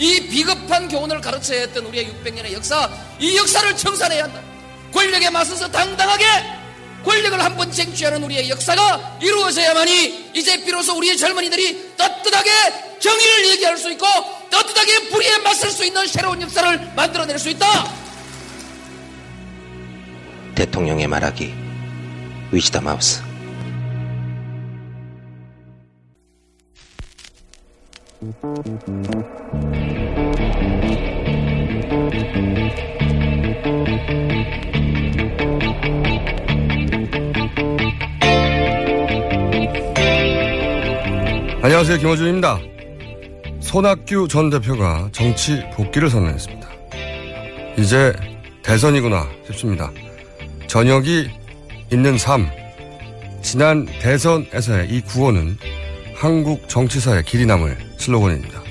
이 비겁한 교훈을 가르쳐야 했던 우리의 600년의 역사, 이 역사를 청산해야 한다. 권력에 맞서서 당당하게 권력을 한 번 쟁취하는 우리의 역사가 이루어져야만이 이제 비로소 우리의 젊은이들이 떳떳하게 정의를 얘기할 수 있고 떳떳하게 불의에 맞설 수 있는 새로운 역사를 만들어낼 수 있다. 대통령의 말하기 위즈덤 하우스 안녕하세요. 김호준입니다. 손학규 전 대표가 정치 복귀를 선언했습니다. 이제 대선이구나 싶습니다. 저녁이 있는 삶. 지난 대선에서의 이 구호는 한국 정치사의 길이 남을 슬로건입니다.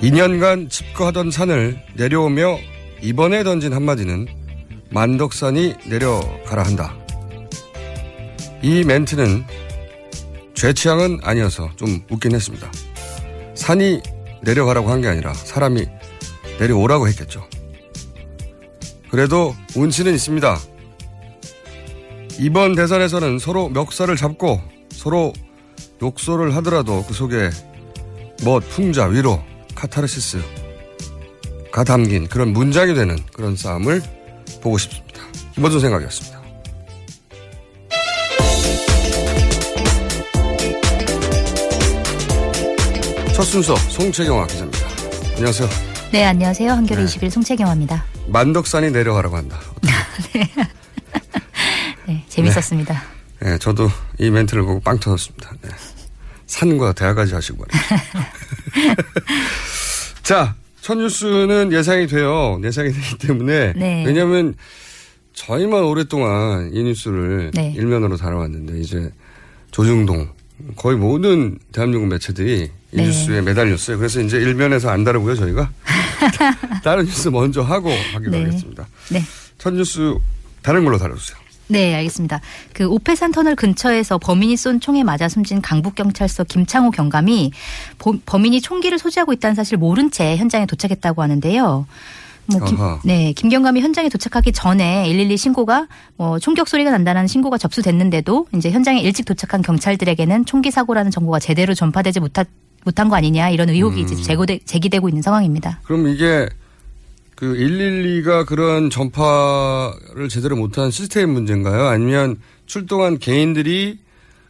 2년간 집거하던 산을 내려오며 이번에 던진 한마디는 만덕산이 내려가라 한다. 이 멘트는 제 취향은 아니어서 좀 웃긴 했습니다. 산이 내려가라고 한 게 아니라 사람이 내려오라고 했겠죠. 그래도 운치는 있습니다. 이번 대선에서는 서로 멱살을 잡고 서로 욕설을 하더라도 그 속에 멋, 풍자, 위로, 카타르시스가 담긴 그런 문장이 되는 그런 싸움을 보고 싶습니다. 김어준 생각이었습니다. 첫 순서 송채경화 기자입니다. 안녕하세요. 네, 안녕하세요. 한겨레 네. 21 송채경화입니다. 만덕산이 내려가라고 한다. 네, 재밌었습니다. 네, 저도 이 멘트를 보고 빵 터졌습니다. 네. 산과 대화까지 하시고 말이죠. 자, 첫 뉴스는 예상이 돼요. 예상이 되기 때문에. 네. 왜냐하면 저희만 오랫동안 이 뉴스를 네. 일면으로 다뤄왔는데 이제 조중동 거의 모든 대한민국 매체들이 이 네. 뉴스에 매달렸어요. 그래서 이제 일면에서 안 다루고요, 저희가. 다른 뉴스 먼저 하고 하기로 네. 하겠습니다. 네. 첫 뉴스 다른 걸로 다뤄주세요. 네, 알겠습니다. 그 오페산 터널 근처에서 범인이 쏜 총에 맞아 숨진 강북경찰서 김창호 경감이 보- 범인이 총기를 소지하고 있다는 사실 모른 채 현장에 도착했다고 하는데요. 뭐 김. 네, 김경감이 현장에 도착하기 전에 112 신고가 뭐 총격 소리가 난다는 신고가 접수됐는데도 이제 현장에 일찍 도착한 경찰들에게는 총기 사고라는 정보가 제대로 전파되지 못하, 못한 거 아니냐 이런 의혹이 음. 이제 제기되, 제기되고 있는 상황입니다. 그럼 이게 그 112가 그런 전파를 제대로 못한 시스템 문제인가요? 아니면 출동한 개인들이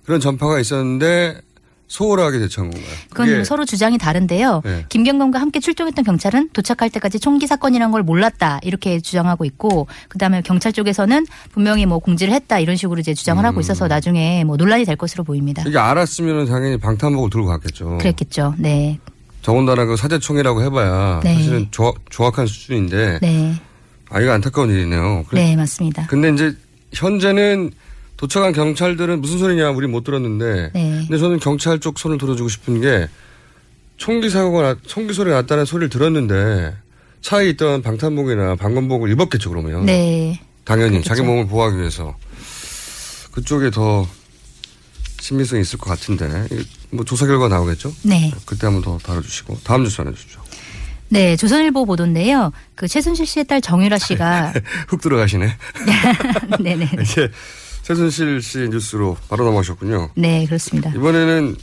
그런 전파가 있었는데 소홀하게 대처한 건가요? 그건 서로 주장이 다른데요. 네. 김경감과 함께 출동했던 경찰은 도착할 때까지 총기 사건이란 걸 몰랐다 이렇게 주장하고 있고 그다음에 경찰 쪽에서는 분명히 뭐 공지를 했다 이런 식으로 이제 주장을 하고 음. 있어서 나중에 뭐 논란이 될 것으로 보입니다. 이게 알았으면 당연히 방탄복을 들고 갔겠죠. 그랬겠죠. 네. 더군다나 그 사제총이라고 해봐야 네. 사실은 조, 조악한 수준인데 네. 아이가 안타까운 일이네요. 그래- 네, 맞습니다. 근데 이제 현재는 도착한 경찰들은 무슨 소리냐 우리 못 들었는데 네. 근데 저는 경찰 쪽 손을 들어주고 싶은 게 총기 사고가 나, 총기 소리가 났다는 소리를 들었는데 차에 있던 방탄복이나 방검복을 입었겠죠 그러면 네. 당연히 그렇겠죠. 자기 몸을 보호하기 위해서 그쪽에 더 신빙성이 있을 것 같은데 뭐 조사 결과 나오겠죠 네. 그때 한번 더 다뤄주시고 다음 뉴스 하나 주십시오 네, 조선일보 보도인데요. 그 최순실 씨의 딸 정유라 씨가 훅 들어가시네 네, 네. 네. 이제 최순실 씨 뉴스로 바로 넘어가셨군요 네, 그렇습니다. 이번에는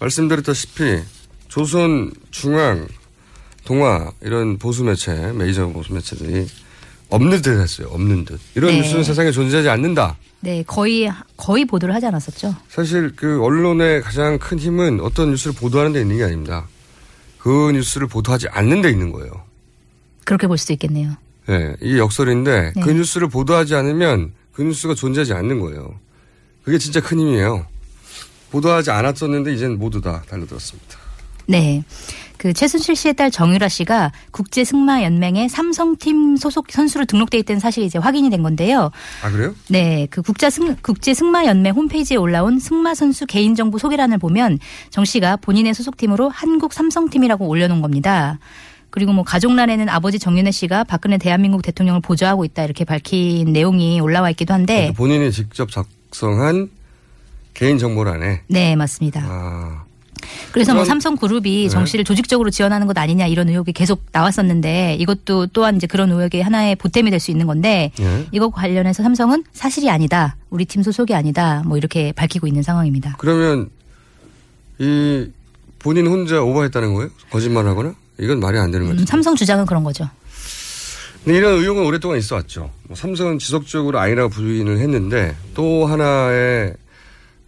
말씀드렸다시피 조선 중앙 동아 이런 보수 매체 메이저 보수 매체들이 없는 듯 했어요. 없는 듯. 이런 네. 뉴스는 세상에 존재하지 않는다. 네, 거의 거의 보도를 하지 않았었죠. 사실 그 언론의 가장 큰 힘은 어떤 뉴스를 보도하는 데 있는 게 아닙니다. 그 뉴스를 보도하지 않는 데 있는 거예요. 그렇게 볼 수도 있겠네요. 네, 이게 역설인데 네. 그 뉴스를 보도하지 않으면 그 뉴스가 존재하지 않는 거예요. 그게 진짜 큰 힘이에요. 보도하지 않았었는데 이제는 모두 다 달려들었습니다. 네. 그 최순실 씨의 딸 정유라 씨가 국제 승마 연맹의 삼성팀 소속 선수로 등록돼 있다는 사실이 이제 확인이 된 건데요. 아 그래요? 네, 그 국자 승, 국제 승마 연맹 홈페이지에 올라온 승마 선수 개인 정보 소개란을 보면 정 씨가 본인의 소속팀으로 한국 삼성팀이라고 올려놓은 겁니다. 그리고 뭐 가족란에는 아버지 정윤회 씨가 박근혜 대한민국 대통령을 보좌하고 있다 이렇게 밝힌 내용이 올라와 있기도 한데, 그러니까 본인이 직접 작성한 개인 정보란에 네 맞습니다. 아 그래서 뭐 삼성그룹이 네. 정 씨를 조직적으로 지원하는 것 아니냐 이런 의혹이 계속 나왔었는데 이것도 또한 이제 그런 의혹의 하나의 보탬이 될 수 있는 건데 예. 이거 관련해서 삼성은 사실이 아니다. 우리 팀 소속이 아니다. 뭐 이렇게 밝히고 있는 상황입니다. 그러면 이 본인 혼자 오버했다는 거예요? 거짓말하거나? 이건 말이 안 되는 거죠. 음, 삼성 주장은 그런 거죠. 근데 이런 의혹은 오랫동안 있어 왔죠. 뭐 삼성은 지속적으로 아니라고 부인을 했는데 또 하나의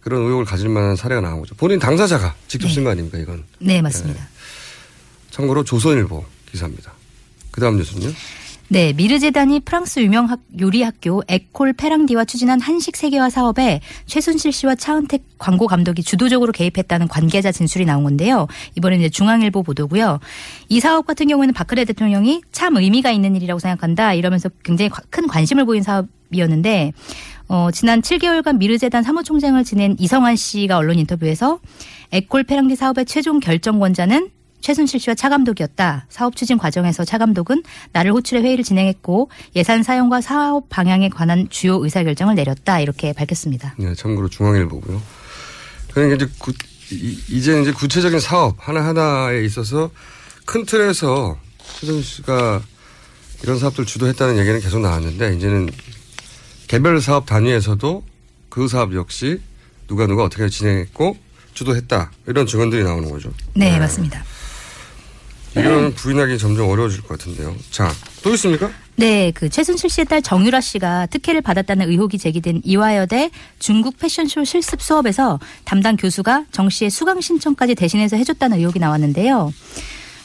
그런 의혹을 가질 만한 사례가 나온 거죠. 본인 당사자가 직접 쓴 거 아닙니까, 이건. 네, 맞습니다. 참고로 조선일보 기사입니다. 그 다음 뉴스는요? 네, 미르재단이 프랑스 유명 학- 요리 학교 에콜 페랑디와 추진한 한식 세계화 사업에 최순실 씨와 차은택 광고 감독이 주도적으로 개입했다는 관계자 진술이 나온 건데요. 이번에는 이제 중앙일보 보도고요. 이 사업 같은 경우에는 박근혜 대통령이 참 의미가 있는 일이라고 생각한다 이러면서 굉장히 과- 큰 관심을 보인 사업 이었는데 어, 지난 7개월간 미르재단 사무총장을 지낸 이성환 씨가 언론 인터뷰에서 에콜 페랑디 사업의 최종 결정권자는 최순실 씨와 차 감독이었다. 사업 추진 과정에서 차 감독은 나를 호출해 회의를 진행했고 예산 사용과 사업 방향에 관한 주요 의사 결정을 내렸다. 이렇게 밝혔습니다. 네, 참고로 중앙일보고요. 그러니까 이제 구, 이- 이제 이제 구체적인 사업 하나 하나에 있어서 큰 틀에서 최순실 씨가 이런 사업들 주도했다는 얘기는 계속 나왔는데 이제는 개별 사업 단위에서도 그 사업 역시 누가 누가 어떻게 진행했고 주도했다 이런 증언들이 나오는 거죠. 네, 맞습니다. 이건 부인하기 점점 어려워질 것 같은데요. 자, 또 있습니까? 네, 그 최순실 씨의 딸 정유라 씨가 특혜를 받았다는 의혹이 제기된 이화여대 중국 패션쇼 실습 수업에서 담당 교수가 정 씨의 수강 신청까지 대신해서 해줬다는 의혹이 나왔는데요.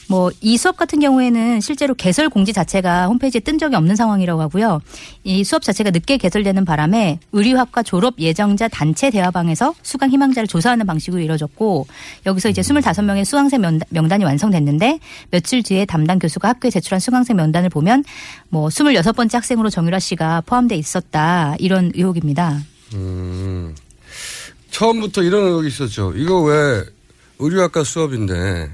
뭐 이 수업 같은 경우에는 실제로 개설 공지 자체가 홈페이지에 뜬 적이 없는 상황이라고 하고요. 이 수업 자체가 늦게 개설되는 바람에 의류학과 졸업 예정자 단체 대화방에서 수강 희망자를 조사하는 방식으로 이뤄졌고 여기서 이제 25명의 수강생 명단- 명단이 완성됐는데 며칠 뒤에 담당 교수가 학교에 제출한 수강생 명단을 보면 뭐 26번째 학생으로 정유라 씨가 포함돼 있었다 이런 의혹입니다. 음, 처음부터 이런 의혹이 있었죠. 이거 왜 의류학과 수업인데,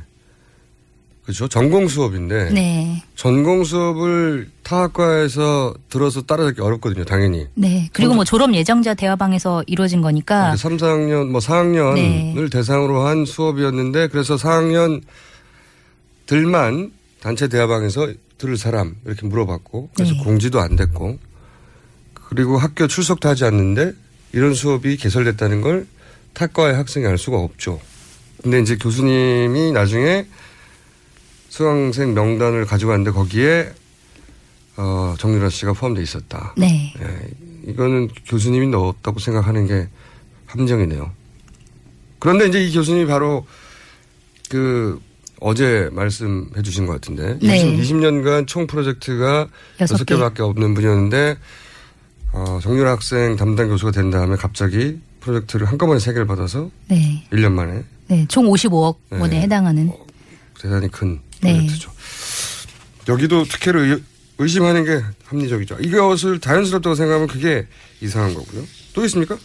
그렇죠? 전공 수업인데, 네. 전공 수업을 타 학과에서 들어서 따라잡기 어렵거든요, 당연히. 네. 그리고 뭐 졸업 예정자 대화방에서 이루어진 거니까 3, 4학년, 뭐 4학년을 네. 대상으로 한 수업이었는데, 그래서 4학년 들만 단체 대화방에서 들을 사람 이렇게 물어봤고, 그래서 네. 공지도 안 됐고, 그리고 학교 출석도 하지 않는데, 이런 수업이 개설됐다는 걸 타과의 학생이 알 수가 없죠. 근데 이제 교수님이 나중에 수강생 명단을 가지고 왔는데 거기에 어, 정유라 씨가 포함되어 있었다. 네. 예, 이거는 교수님이 넣었다고 생각하는 게 함정이네요. 그런데 이제 이 교수님이 바로 그 어제 말씀해 주신 것 같은데 네. 20, 년간총 프로젝트가 여섯 여섯 개. 개밖에 없는 분이었는데 어, 정유라 학생 담당 교수가 된 다음에 갑자기 프로젝트를 한꺼번에 세 개를 받아서 네. 1년 만에 네. 총 55억 네. 원에 해당하는 대단히 큰 네. 프로젝트죠. 여기도 특혜를 의- 의심하는 게 합리적이죠. 이것을 자연스럽다고 생각하면 그게 이상한 거고요. 또 있습니까?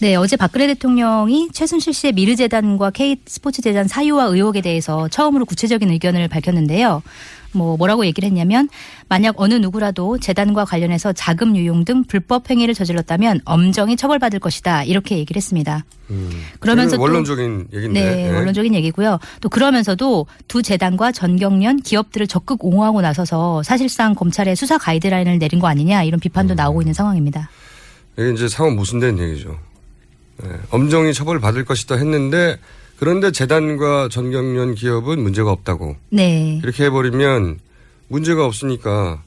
네, 어제 박근혜 대통령이 최순실 씨의 미르재단과 K스포츠재단 사유와 의혹에 대해서 처음으로 구체적인 의견을 밝혔는데요. 뭐 뭐라고 얘기를 했냐면 만약 어느 누구라도 재단과 관련해서 자금 유용 등 불법 행위를 저질렀다면 엄정히 처벌받을 것이다. 이렇게 얘기를 했습니다. 그러면서 저는 또- 원론적인 얘기인데. 네, 예. 원론적인 얘기고요. 또 그러면서도 두 재단과 전경련 기업들을 적극 옹호하고 나서서 사실상 검찰에 수사 가이드라인을 내린 거 아니냐 이런 비판도 나오고 있는 상황입니다. 이게 이제 상황 모순된 얘기죠. 예, 엄정히 처벌 받을 것이다 했는데 그런데 재단과 전경련 기업은 문제가 없다고 네. 이렇게 해버리면 문제가 없으니까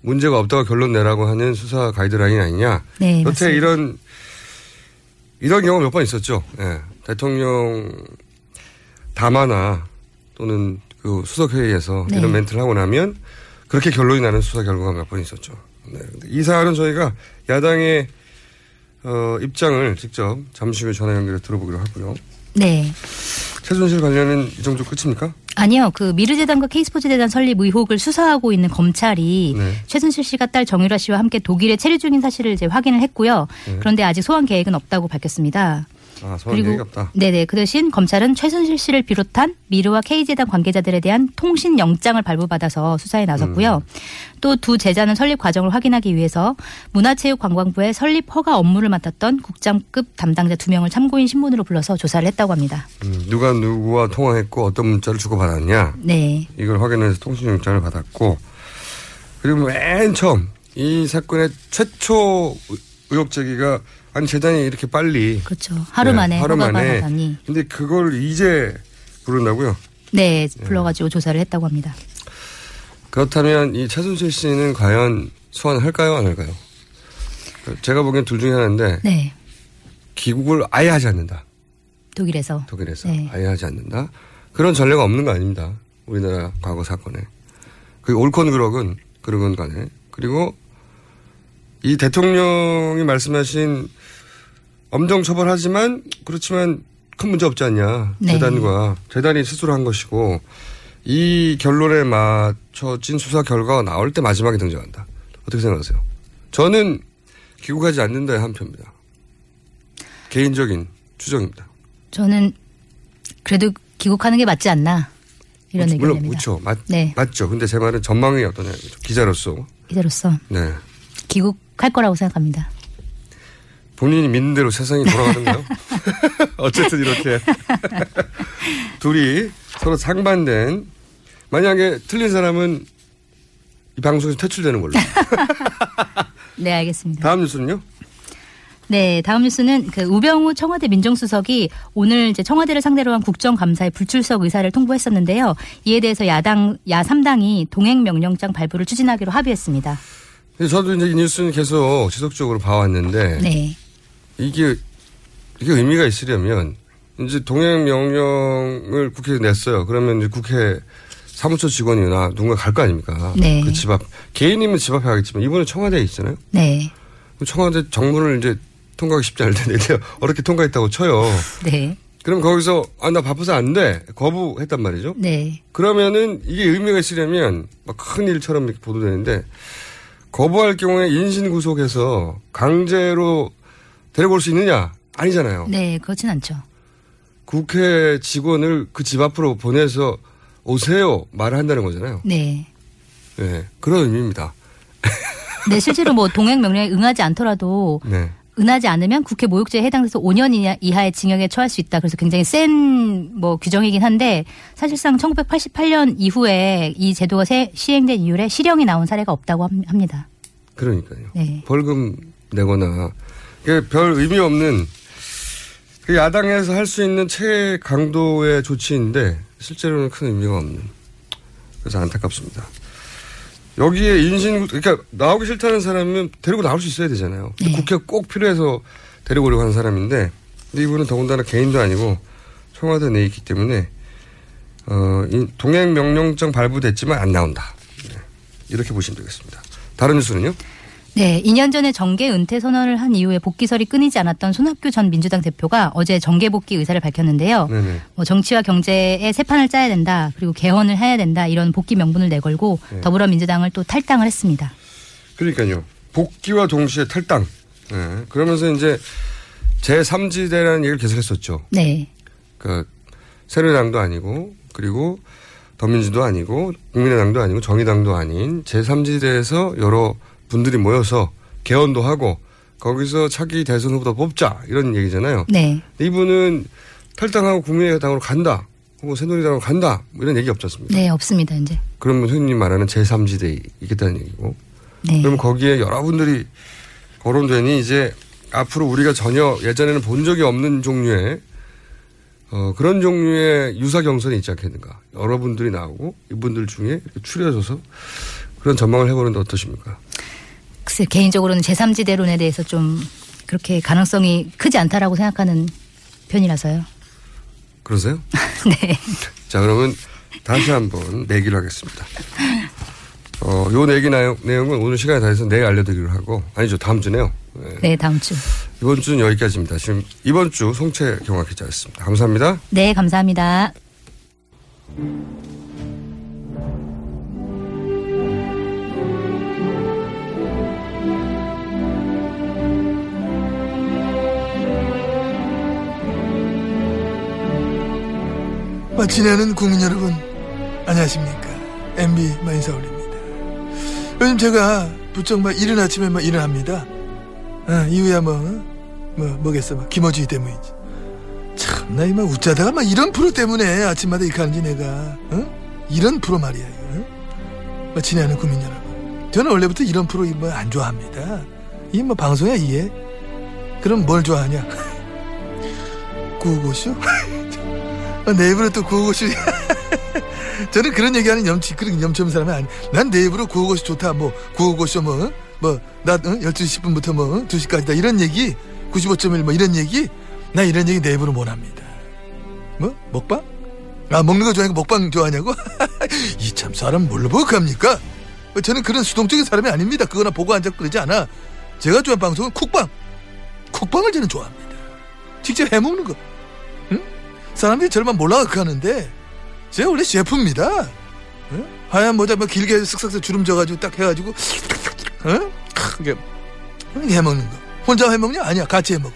문제가 없다고 결론 내라고 하는 수사 가이드라인 아니냐. 네, 여태 맞습니다. 이런 이런 경우 몇 번 있었죠. 예. 대통령 담화나 또는 그 수석 회의에서 네. 이런 멘트를 하고 나면 그렇게 결론이 나는 수사 결과가 몇 번 있었죠. 네. 이 사안은 저희가 야당의 어, 입장을 직접 잠시 후에 전화 연결해 들어보기로 하고요. 네. 최순실 관련은 이 정도 끝입니까? 아니요. 그 미르재단과 K스포츠재단 설립 의혹을 수사하고 있는 검찰이 네. 최순실 씨가 딸 정유라 씨와 함께 독일에 체류 중인 사실을 이제 확인을 했고요. 그런데 아직 소환 계획은 없다고 밝혔습니다. 아, 없다. 네네. 그 대신 검찰은 최순실 씨를 비롯한 미르와 K재단 관계자들에 대한 통신 영장을 발부받아서 수사에 나섰고요. 또두 제자는 설립 과정을 확인하기 위해서 문화체육관광부의 설립 허가 업무를 맡았던 국장급 담당자 두 명을 참고인 신분으로 불러서 조사를 했다고 합니다. 음, 누가 누구와 통화했고 어떤 문자를 주고받았냐. 네. 이걸 확인해서 통신 영장을 받았고 그리고 맨 처음 이 사건의 최초 의혹 제기가 아니 재단이 이렇게 빨리 그렇죠. 하루 네, 만에 하루 만에. 나다니. 근데 그걸 이제 부른다고요? 네, 불러가지고 조사를 했다고 합니다. 그렇다면 이 최순실 씨는 과연 소환할까요 안 할까요? 제가 보기엔 둘 중에 하나인데 네, 귀국을 아예 하지 않는다. 독일에서. 독일에서 네. 아예 하지 않는다. 그런 전례가 없는 거 아닙니다. 우리나라 과거 사건에. 그 옳건 그럭은 그러건 간에. 그리고 이 대통령이 말씀하신 엄정 처벌하지만 그렇지만 큰 문제 없지 않냐. 네. 재단과 재단이 스스로 한 것이고 이 결론에 맞춰진 수사 결과가 나올 때 마지막에 등장한다. 어떻게 생각하세요? 저는 귀국하지 않는다의 한 표입니다. 개인적인 추정입니다. 저는 그래도 귀국하는 게 맞지 않나 이런 물론 의견입니다. 그렇죠. 맞, 네. 맞죠. 근데 제 말은 전망이 어떠냐. 기자로서. 이대로서 네. 귀국할 거라고 생각합니다. 본인이 믿는 대로 세상이 돌아가는가요? 어쨌든 이렇게 둘이 서로 상반된 만약에 틀린 사람은 이 방송에서 퇴출되는 걸로. 네, 알겠습니다. 다음 뉴스는요? 네, 다음 뉴스는 그 우병우 청와대 민정수석이 오늘 이제 청와대를 상대로 한 국정감사에 불출석 의사를 통보했었는데요. 이에 대해서 야당 야 3당이 동행 명령장 발부를 추진하기로 합의했습니다. 저도 이제 이 뉴스는 계속 지속적으로 봐왔는데 네. 이게 이게 의미가 있으려면 이제 동행 명령을 국회에 냈어요. 그러면 이제 국회 사무처 직원이나 누군가 갈 거 아닙니까? 네. 그 집 앞. 개인이면 집 앞에 가겠지만 이분은 청와대에 있잖아요. 네. 그 청와대 정문을 이제 통과하기 쉽지 않을 텐데 이제 어렵게 통과했다고 쳐요. 네. 그럼 거기서 아 나 바빠서 안 돼. 거부했단 말이죠. 네. 그러면은 이게 의미가 있으려면 막 큰 일처럼 이렇게 보도되는데 거부할 경우에 인신 구속해서 강제로 데리고 올수 있느냐? 아니잖아요. 네, 그렇진 않죠. 국회 직원을 그 집 앞으로 보내서 오세요 말을 한다는 거잖아요. 네. 네, 그런 의미입니다. 네, 실제로 뭐 동행 명령에 응하지 않더라도 네. 응하지 않으면 국회 모욕죄에 해당돼서 5년 이하- 이하의 징역에 처할 수 있다. 그래서 굉장히 센 뭐 규정이긴 한데 사실상 1988년 이후에 이 제도가 세- 시행된 이후에 실형이 나온 사례가 없다고 함- 합니다. 그러니까요. 네. 벌금 내거나 별 의미 없는 그 야당에서 할 수 있는 최강도의 조치인데 실제로는 큰 의미가 없는 그래서 안타깝습니다. 여기에 인신 그러니까 나오기 싫다는 사람은 데리고 나올 수 있어야 되잖아요. 네. 국회 꼭 필요해서 데리고 오려고 하는 사람인데 근데 이분은 더군다나 개인도 아니고 청와대 내에 있기 때문에 어, 이 동행 명령장 발부됐지만 안 나온다. 네. 이렇게 보시면 되겠습니다. 다른 뉴스는요? 네, 2년 전에 정계 은퇴 선언을 한 이후에 복귀설이 끊이지 않았던 손학규 전 민주당 대표가 어제 정계 복귀 의사를 밝혔는데요. 네네. 뭐 정치와 경제에 새 판을 짜야 된다. 그리고 개헌을 해야 된다. 이런 복귀 명분을 내걸고 네. 더불어민주당을 또 탈당을 했습니다. 그러니까요. 복귀와 동시에 탈당. 네. 그러면서 이제 제 3지대라는 얘기를 계속 했었죠. 네. 그 새누리당도 아니고 그리고 더민주도 아니고 국민의당도 아니고 정의당도 아닌 제3지대에서 여러 분들이 모여서 개헌도 하고 거기서 차기 대선 후보도 뽑자 이런 얘기잖아요. 네. 이분은 탈당하고 국민의당으로 간다. 혹은 새누리당으로 간다. 뭐 이런 얘기 없지 않습니까? 네, 없습니다, 이제. 그러면 흔히 말하는 제3지대에 있겠다는 얘기고. 네. 그럼 거기에 여러분들이 거론되니 이제 앞으로 우리가 전혀 예전에는 본 적이 없는 종류의 어, 그런 종류의 유사 경선이 있지 않겠는가. 여러분들이 나오고 이분들 중에 추려져서 그런 전망을 해보는데 어떠십니까? 글쎄, 개인적으로는 제3지대론에 대해서 좀 그렇게 가능성이 크지 않다라고 생각하는 편이라서요. 그러세요? 네. 자, 그러면 다시 한번 내기를 하겠습니다. 어, 요 내기 내용, 내용은 오늘 시간이 다 돼서 내일 알려드리기로 하고, 아니죠, 다음 주네요. 네. 네, 다음 주. 이번 주는 여기까지입니다. 지금 이번 주 송채 경화 기자였습니다. 감사합니다. 네, 감사합니다. 지내는 국민 여러분, 안녕하십니까. MB 마인사 올립니다. 요즘 제가 부쩍 막 이른 아침에 막 일을 합니다. 어, 이유야 뭐, 뭐, 뭐겠어, 뭐, 김어주의 때문이지. 참, 나 이만 웃자다가 막 이런 프로 때문에 아침마다 이렇게 하는지 내가, 어? 이런 프로 말이야, 이거. 어? 뭐, 지내는 국민 여러분. 저는 원래부터 이런 프로 뭐 안 좋아합니다. 이 뭐 방송이야, 이해? 그럼 뭘 좋아하냐? 구호고쇼? 어, 내 입으로 또 구호고쇼. 저는 그런 얘기하는 염치, 그런 염치 없는 사람이 아니. 난 내 입으로 구호고쇼 좋다, 뭐, 구호고쇼 뭐, 어? 뭐, 나, 어? 12시 10분부터 뭐, 어? 2시까지다. 이런 얘기, 95.1 뭐, 이런 얘기, 나 이런 얘기 내 입으로 못 합니다. 뭐? 먹방? 아, 먹는 거 좋아하니까 먹방 좋아하냐고? 이 참 사람 뭘로 보고 갑니까? 어, 저는 그런 수동적인 사람이 아닙니다. 그거나 보고 앉아 그러지 않아. 제가 좋아하는 방송은 쿡방. 쿡방을 저는 좋아합니다. 직접 해먹는 거. 응? 사람들이 저를만 몰라갖고 하는데, 제가 원래 셰프입니다. 응? 하얀 모자 뭐 길게 쓱싹쓱 주름 져가지고 딱 해가지고, 응? 크게 해먹는 거. 혼자 해먹냐? 아니야. 같이 해먹어.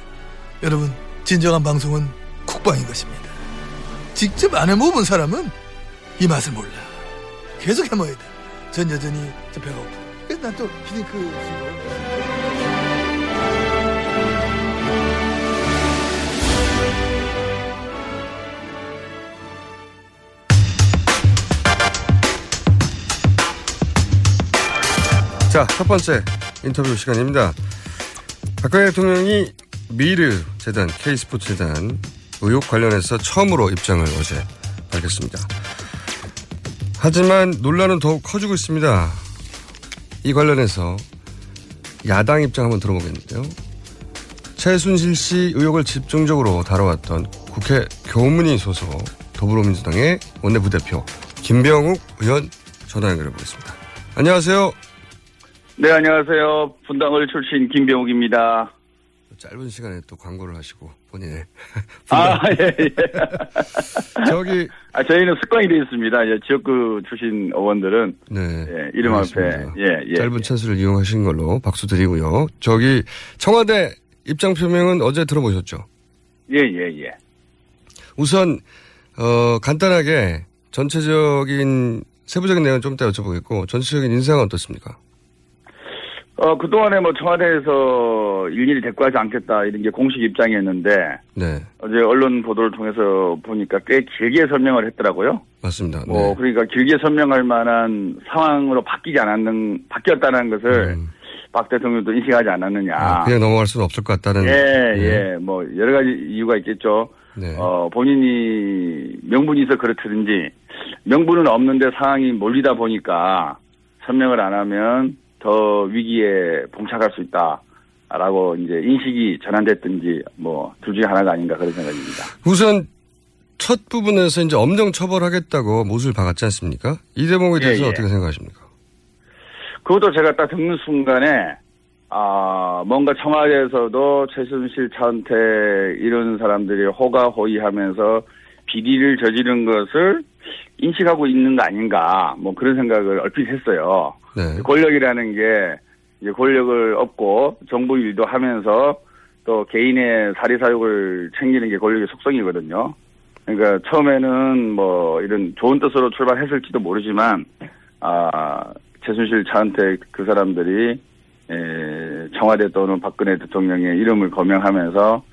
여러분, 진정한 방송은 쿡방인 것입니다. 직접 안 해먹어본 사람은 이 맛을 몰라. 계속 해먹어야 돼. 전 여전히 저 배가 고파. 그래서 난또 피딩크 자, 첫 번째 인터뷰 시간입니다. 박근혜 대통령이 미르 재단, K스포츠 재단 의혹 관련해서 처음으로 입장을 어제 밝혔습니다. 하지만 논란은 더욱 커지고 있습니다. 이 관련해서 야당 입장 한번 들어보겠는데요. 최순실 씨 의혹을 집중적으로 다뤄왔던 국회 교문위 소속 더불어민주당의 원내부대표 김병욱 의원 전화 연결해 보겠습니다. 안녕하세요. 네, 안녕하세요. 분당을 출신 김병욱입니다. 짧은 시간에 또 광고를 하시고 본인의 아, 예, 예. 저기 아, 저희는 습관이 되어 있습니다. 예, 지역구 출신 의원들은 네 예, 이름 앞에 알겠습니다. 예, 예. 짧은 찬스를 이용하신 걸로 박수 드리고요. 저기 청와대 입장 표명은 어제 들어보셨죠? 예, 예, 예. 우선 어, 간단하게 전체적인 세부적인 내용은 좀 이따 여쭤보겠고 전체적인 인상은 어떻습니까? 어, 그동안에 뭐 청와대에서 일일이 대꾸하지 않겠다 이런 게 공식 입장이었는데 네 어제 언론 보도를 통해서 보니까 꽤 길게 설명을 했더라고요. 맞습니다. 뭐 네. 그러니까 길게 설명할 만한 상황으로 바뀌지 않았는 바뀌었다는 것을 음. 박 대통령도 인식하지 않았느냐. 아, 그냥 넘어갈 수는 없을 것 같다는 예, 네. 예. 뭐 여러 가지 이유가 있겠죠. 네. 어, 본인이 명분이 있어 그렇든지 명분은 없는데 상황이 몰리다 보니까 설명을 안 하면 더 위기에 봉착할 수 있다라고 이제 인식이 전환됐든지 뭐 둘 중에 하나가 아닌가 그런 생각입니다. 우선 첫 부분에서 이제 엄정 처벌하겠다고 못을 박았지 않습니까? 이 대목에 예, 대해서 예. 어떻게 생각하십니까? 그것도 제가 딱 듣는 순간에 아 뭔가 청와대에서도 최순실 차은택 이런 사람들이 호가호위하면서 비리를 저지른 것을 인식하고 있는 거 아닌가 뭐 그런 생각을 얼핏 했어요. 네. 권력이라는 게 이제 권력을 얻고 정부 일도 하면서 또 개인의 사리 사욕을 챙기는 게 권력의 속성이거든요. 그러니까 처음에는 뭐 이런 좋은 뜻으로 출발했을지도 모르지만 아 최순실 차은택 그 사람들이 에, 청와대 또는 박근혜 대통령의 이름을 거명하면서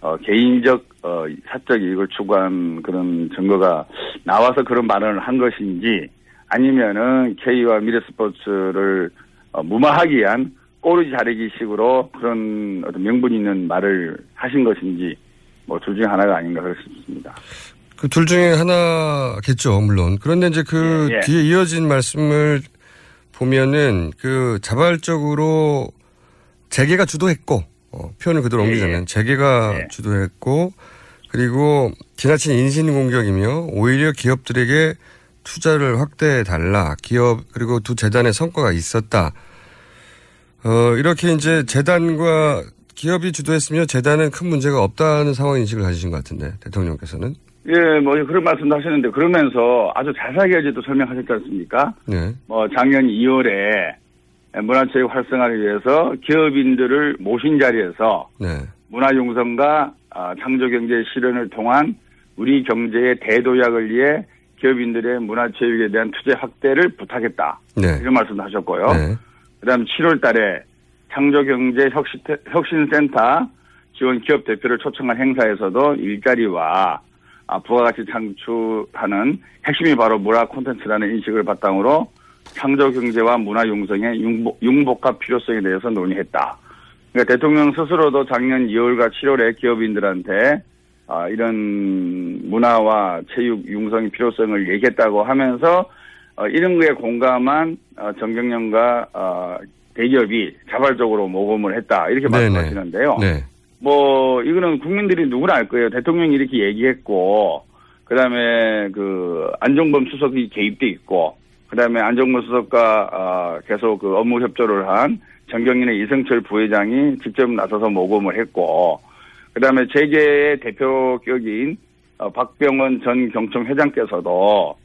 어, 개인적 어, 사적 이익을 추구한 그런 증거가 나와서 그런 발언을 한 것인지 아니면은 K와 미래스포츠를 어, 무마하기 위한 꼬르지 자르기식으로 그런 어떤 명분 있는 말을 하신 것인지 뭐 둘 중에 하나가 아닌가 그렇습니다. 그 둘 중에 하나겠죠, 물론. 그런데 이제 그 예, 예. 뒤에 이어진 말씀을 보면은 그 자발적으로 재계가 주도했고, 어, 표현을 그대로 예, 옮기자면 예. 재계가 예. 주도했고, 그리고 지나친 인신 공격이며 오히려 기업들에게 투자를 확대해 달라. 기업 그리고 두 재단의 성과가 있었다. 어, 이렇게 이제 재단과 기업이 주도했으며 재단은 큰 문제가 없다는 상황 인식을 가지신 것 같은데 대통령께서는 예, 뭐 그런 말씀도 하셨는데 그러면서 아주 자세하게 어제도 설명하셨지 않습니까? 네. 뭐 작년 2월에 문화체육 활성화를 위해서 기업인들을 모신 자리에서 네. 문화융성과 아, 창조경제 실현을 통한 우리 경제의 대도약을 위해 기업인들의 문화체육에 대한 투자 확대를 부탁했다. 네. 이런 말씀도 하셨고요. 네. 그다음 7월 달에 창조경제 혁신, 혁신센터 지원 기업 대표를 초청한 행사에서도 일자리와 아, 부가가치 창출하는 핵심이 바로 문화 콘텐츠라는 인식을 바탕으로 창조 경제와 문화 융성의 융복, 융복 합 필요성에 대해서 논의했다. 그러니까 대통령 스스로도 작년 2월과 7월에 기업인들한테 아, 이런 문화와 체육 융성의 필요성을 얘기했다고 하면서 어, 이런 거에 공감한 어, 정경련과 어, 대기업이 자발적으로 모금을 했다 이렇게. 말씀하시는데요. 네. 뭐 이거는 국민들이 누구나 알 거예요. 대통령이 이렇게 얘기했고 그다음에 그 안종범 수석이 개입돼 있고 그다음에 안종범 수석과 어, 계속 그 업무 협조를 한 정경인의 이승철 부회장이 직접 나서서 모금을 했고 그다음에 재계의 대표격인 어, 박병원 전 경총 회장께서도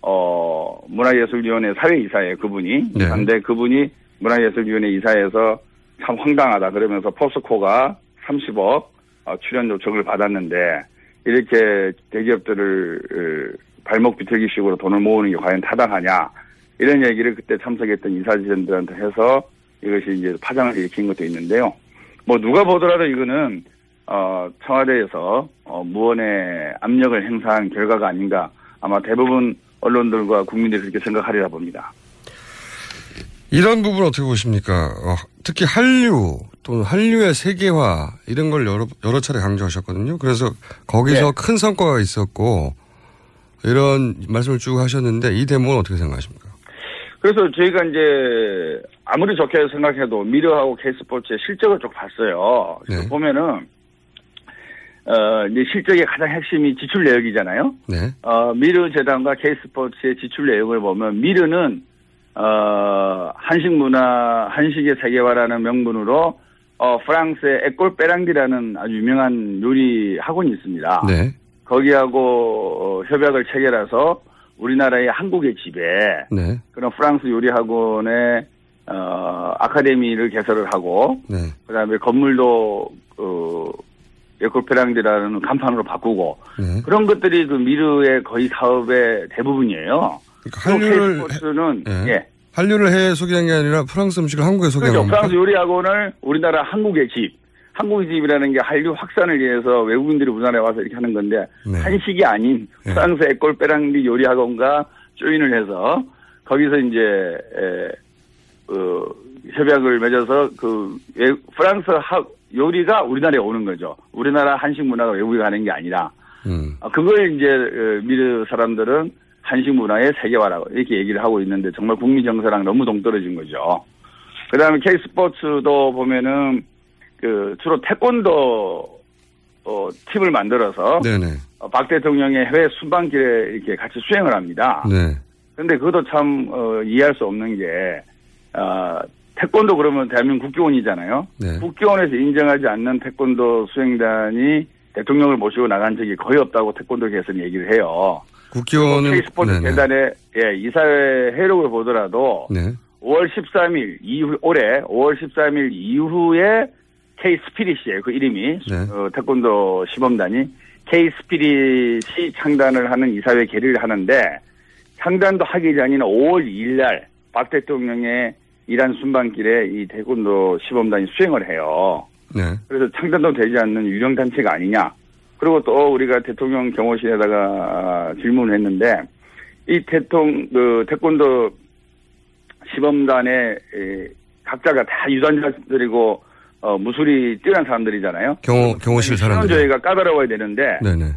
어 문화예술위원회 사회이사에 그분이 네. 근데 그분이 문화예술위원회 이사에서 참 황당하다 그러면서 포스코가 30억 어, 출연 요청을 받았는데 이렇게 대기업들을 어, 발목 비틀기식으로 돈을 모으는 게 과연 타당하냐 이런 얘기를 그때 참석했던 이사진들한테 해서 이것이 이제 파장을 일으킨 것도 있는데요. 뭐 누가 보더라도 이거는 어, 청와대에서 어, 무언의 압력을 행사한 결과가 아닌가 아마 대부분 언론들과 국민들이 그렇게 생각하리라 봅니다. 이런 부분 어떻게 보십니까? 어, 특히 한류 또는 한류의 세계화 이런 걸 여러, 여러 차례 강조하셨거든요. 그래서 거기서 네. 큰 성과가 있었고 이런 말씀을 쭉 하셨는데 이 대목은 어떻게 생각하십니까? 그래서 저희가 이제 아무리 좋게 생각해도 미르하고 K스포츠의 실적을 좀 봤어요. 네. 보면은 어 이제 실적의 가장 핵심이 지출 내역이잖아요. 네. 어 미르 재단과 K스포츠의 지출 내역을 보면 미르는 어 한식 문화 한식의 세계화라는 명분으로 어 프랑스의 에꼴 빼랑디라는 아주 유명한 요리 학원이 있습니다. 네. 거기하고 어, 협약을 체결해서 우리나라의 한국의 집에 네. 그런 프랑스 요리 학원의 어 아카데미를 개설을 하고 네. 그다음에 건물도 어 에코페랑디라는 간판으로 바꾸고 네. 그런 것들이 그 미르의 거의 사업의 대부분이에요. 그러니까 한류를 스포츠는 해- 예. 한류를 해외에 소개한 게 아니라 프랑스 음식을 한국에 소개한 그렇죠. 프랑스 요리 학원을 우리나라 한국의 집, 한국의 집이라는 게 한류 확산을 위해서 외국인들이 우리나라에 와서 이렇게 하는 건데 네. 한식이 아닌 네. 프랑스 에꼴페랑디 요리 학원과 조인을 해서 거기서 이제 에, 어, 협약을 맺어서 그 외- 프랑스 하, 요리가 우리나라에 오는 거죠. 우리나라 한식 문화가 외국에 가는 게 아니라 음. 아, 그걸 이제 어, 미르 사람들은 한식 문화의 세계화라고 이렇게 얘기를 하고 있는데 정말 국민 정서랑 너무 동떨어진 거죠. 그다음에 K 스포츠도 보면은 그 주로 태권도 어, 팀을 만들어서 네네. 어, 박 대통령의 해외 순방길에 이렇게 같이 수행을 합니다. 네. 근데 그것도 참 어, 이해할 수 없는 게 어, 태권도 그러면 대한민국 국교원이잖아요. 네. 국교원에서 인정하지 않는 태권도 수행단이 대통령을 모시고 나간 적이 거의 없다고 태권도계에서는 얘기를 해요. 국기원은 K스포츠 네네. 재단의 예, 이사회 회록을 보더라도 네. 5월 13일 이후 올해 5월 13일 이후에 K 스피릿이에요. 그 이름이 네. 어, 태권도 시범단이 K 스피릿이 창단을 하는 이사회 개를 하는데 창단도 하기 전인 5월 2일 날 박 대통령의 이란 순방길에 이 태권도 시범단이 수행을 해요. 네. 그래서 창단도 되지 않는 유령 단체가 아니냐. 그리고 또 우리가 대통령 경호실에다가 아, 질문을 했는데 이 대통 그 태권도 시범단의 에, 각자가 다 유단자들이고 어, 무술이 뛰어난 사람들이잖아요. 경호 경호실 사람들. 시험조회가 까다로워야 되는데 네네.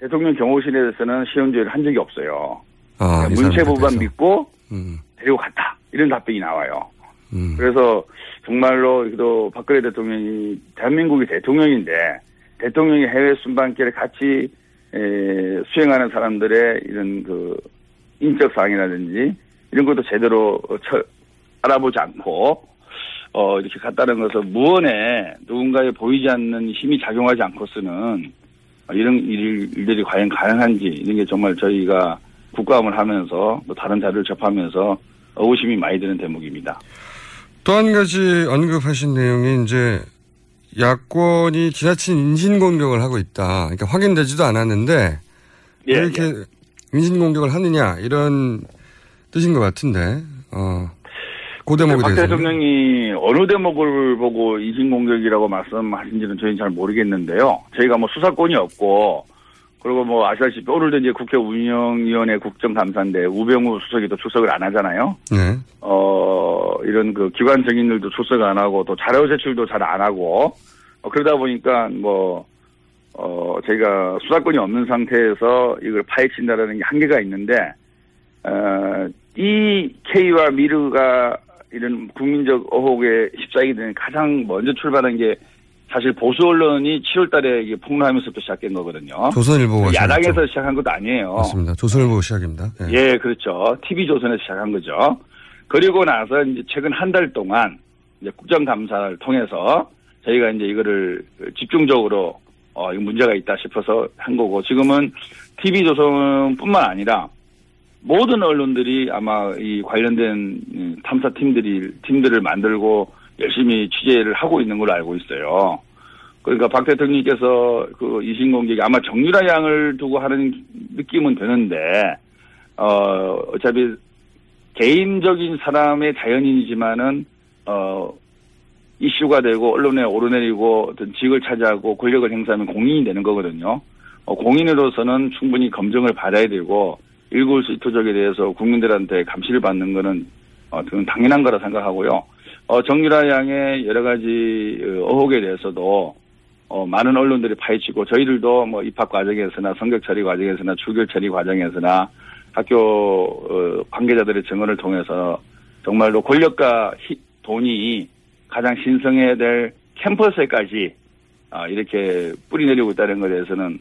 대통령 경호실에서는 시험조회를 한 적이 없어요. 아, 이 문체부만. 믿고 음. 데리고 갔다 이런 답변이 나와요. 음. 그래서 정말로 또 박근혜 대통령이 대한민국의 대통령인데 대통령이 해외 순방길에 같이 에, 수행하는 사람들의 이런 그 인적 사항이라든지 이런 것도 제대로 처- 알아보지 않고 어 이렇게 갔다는 것은 무언에 누군가에 보이지 않는 힘이 작용하지 않고서는 이런 일, 일들이 과연 가능한지 이런 게 정말 저희가 국감을 하면서 또 다른 자료를 접하면서 의구심이 많이 드는 대목입니다. 또 한 가지 언급하신 내용이 이제 야권이 지나친 인신공격을 하고 있다. 그러니까 확인되지도 않았는데 예, 왜 이렇게 인신공격을 하느냐 이런 뜻인 것 같은데 어, 그 대목에 박 대해서 대통령이 어느 대목을 보고 인신공격이라고 말씀하신지는 저희는 잘 모르겠는데요. 저희가 뭐 수사권이 없고 그리고 뭐 아시다시피 오늘도 이제 국회 운영위원회 국정감사인데 우병우 수석이 또 출석을 안 하잖아요. 네. 어, 이런 그 기관 정인들도 출석 안 하고 또 자료 제출도 잘 안 하고 어, 그러다 보니까 뭐, 어, 저희가 수사권이 없는 상태에서 이걸 파헤친다라는 게 한계가 있는데, 어, 이 K와 미르가 이런 국민적 의혹에 휩싸이게 되는 가장 먼저 출발한 게 사실 보수 언론이 7월 달에 이게 폭로하면서부터 시작된 거거든요. 조선일보가 야당에서 시작했죠. 시작한 것도 아니에요. 맞습니다. 조선일보 시작입니다. 예. 예, 그렇죠. TV조선에서 시작한 거죠. 그리고 나서 이제 최근 한 달 동안 이제 국정감사를 통해서 저희가 이제 이거를 집중적으로 어, 이 문제가 있다 싶어서 한 거고 지금은 TV조선뿐만 아니라 모든 언론들이 아마 이 관련된 음, 탐사팀들이 팀들을 만들고 열심히 취재를 하고 있는 걸로 알고 있어요. 그러니까 박 대통령께서 그 이신 공격이 아마 정유라 양을 두고 하는 느낌은 드는데 어 어차피 개인적인 사람의 자연인이지만은 어 이슈가 되고 언론에 오르내리고 어떤 직을 차지하고 권력을 행사하면 공인이 되는 거거든요. 어, 공인으로서는 충분히 검증을 받아야 되고 일골수이토족에 대해서 국민들한테 감시를 받는 거는 어, 당연한 거라 생각하고요. 어, 정유라 양의 여러 가지 어, 의혹에 대해서도 어, 많은 언론들이 파헤치고 저희들도 뭐 입학 과정에서나 성격 처리 과정에서나 출결 처리 과정에서나 학교 어, 관계자들의 증언을 통해서 정말로 권력과 히- 돈이 가장 신성해야 될 캠퍼스에까지 아, 이렇게 뿌리 내리고 있다는 것에 대해서는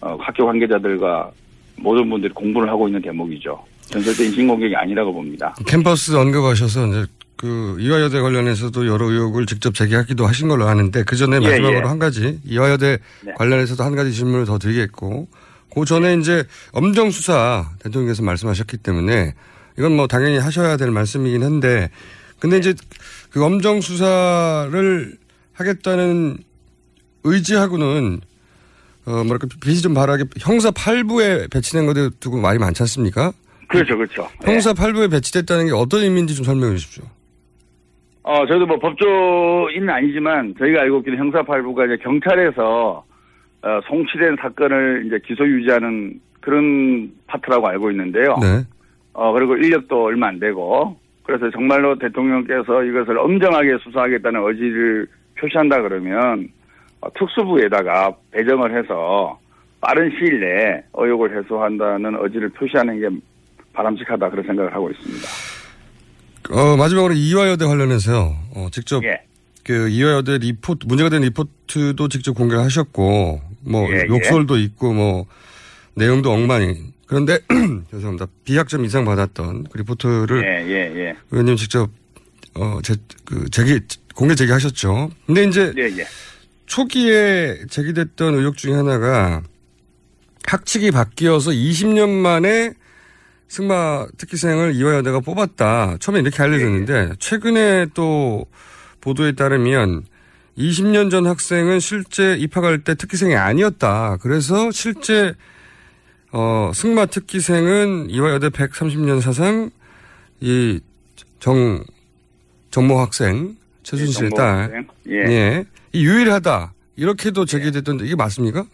어, 학교 관계자들과 모든 분들이 공부를 하고 있는 대목이죠. 저는 절대 인신공격이 아니라고 봅니다. 캠퍼스 언급하셔서 이제 그 이화여대 관련해서도 여러 의혹을 직접 제기하기도 하신 걸로 아는데 그 전에 예, 마지막으로 예. 한 가지 이화여대 네. 관련해서도 한 가지 질문을 더 드리겠고 그 전에 이제 엄정 수사 대통령께서 말씀하셨기 때문에 이건 뭐 당연히 하셔야 될 말씀이긴 한데 근데 이제 그 엄정 수사를 하겠다는 의지하고는 어 뭐랄까 빛이 좀 바라게 형사 8부에 배치된 것에 두고 말이 많지 않습니까? 그렇죠, 그렇죠. 네. 형사 8부에 배치됐다는 게 어떤 의미인지 좀 설명해 주십시오. 어, 저도 뭐 법조인은 아니지만 저희가 알고 있기는 형사팔부가 이제 경찰에서 어, 송치된 사건을 이제 기소 유지하는 그런 파트라고 알고 있는데요. 네. 어, 그리고 인력도 얼마 안 되고 그래서 정말로 대통령께서 이것을 엄정하게 수사하겠다는 의지를 표시한다 그러면 어, 특수부에다가 배정을 해서 빠른 시일 내에 의혹을 해소한다는 의지를 표시하는 게 바람직하다 그런 생각을 하고 있습니다. 어, 마지막으로 이화여대 관련해서 어, 직접 예. 그 이화여대 리포트 문제가 된 리포트도 직접 공개를 하셨고 뭐 예, 예. 욕설도 있고 뭐 내용도 엉망이 그런데 죄송합니다 비약점 이상 받았던 그 리포트를 예, 예, 예. 의원님 직접 어 제 그 제기 공개 제기하셨죠. 근데 이제 예, 예. 초기에 제기됐던 의혹 중에 하나가 학칙이 바뀌어서 20년 만에 승마 특기생을 이화여대가 뽑았다. 처음에 이렇게 알려졌는데 최근에 또 보도에 따르면 20년 전 학생은 실제 입학할 때 특기생이 아니었다. 그래서 실제 어, 승마 특기생은 이화여대 130년 사상 이 정 정모 학생 최순실의 정모 딸. 예. 예. 이 유일하다. 이렇게도 제기됐던데 이게 맞습니까?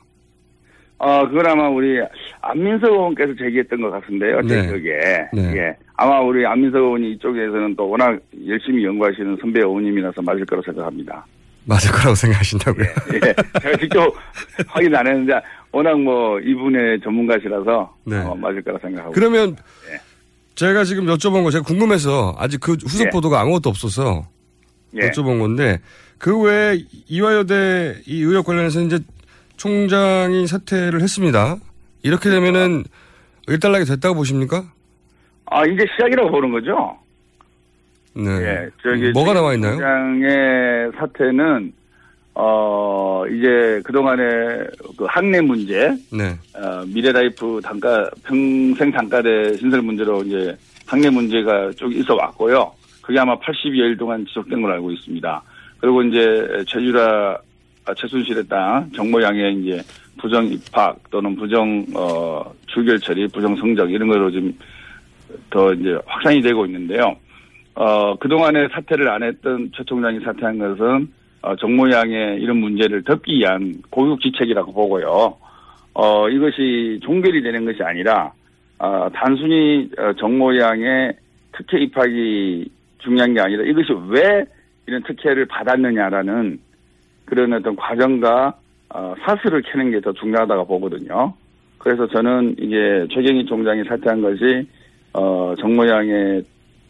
어, 그건 아마 우리 안민석 의원께서 제기했던 것 같은데요. 제 네. 기억에. 네. 예. 아마 우리 안민석 의원이 이쪽에서는 또 워낙 열심히 연구하시는 선배 의원님이라서 맞을 거라고 생각합니다. 맞을 거라고 생각하신다고요? 예. 제가 직접 확인 안 했는데 워낙 뭐 이분의 전문가시라서 네. 어, 맞을 거라 생각하고. 그러면 예. 제가 지금 여쭤본 거 제가 궁금해서 아직 그 후속 예. 보도가 아무것도 없어서 예. 여쭤본 건데 그 외에 이화여대 이 의혹 관련해서 이제 총장이 사퇴를 했습니다. 이렇게 되면은 일단락이 됐다고 보십니까? 아, 이제 시작이라고 보는 거죠? 네. 예. 저기 뭐가 나와 있나요? 총장의 사태는 어, 이제 그 동안의 그 학내 문제, 네. 어, 미래라이프 단가, 평생 단가대 신설 문제로 이제 학내 문제가 쭉 있어 왔고요. 그게 아마 82일 동안 지속된 걸로 알고 있습니다. 그리고 이제 최주라 아, 최순실의 딸 정모양의 이제 부정 입학 또는 부정 어 출결 처리, 부정 성적 이런 거로 지금 더 이제 확산이 되고 있는데요. 어 그동안에 사퇴를 안 했던 최 총장이 사퇴한 것은 어, 정모양의 이런 문제를 덮기 위한 고육지책이라고 보고요. 어 이것이 종결이 되는 것이 아니라 어, 단순히 어, 정모양의 특혜 입학이 중요한 게 아니라 이것이 왜 이런 특혜를 받았느냐라는 그런 어떤 과정과 어, 사슬을 캐는 게 더 중요하다고 보거든요. 그래서 저는 이게 최경희 총장이 사퇴한 것이 어, 정모양의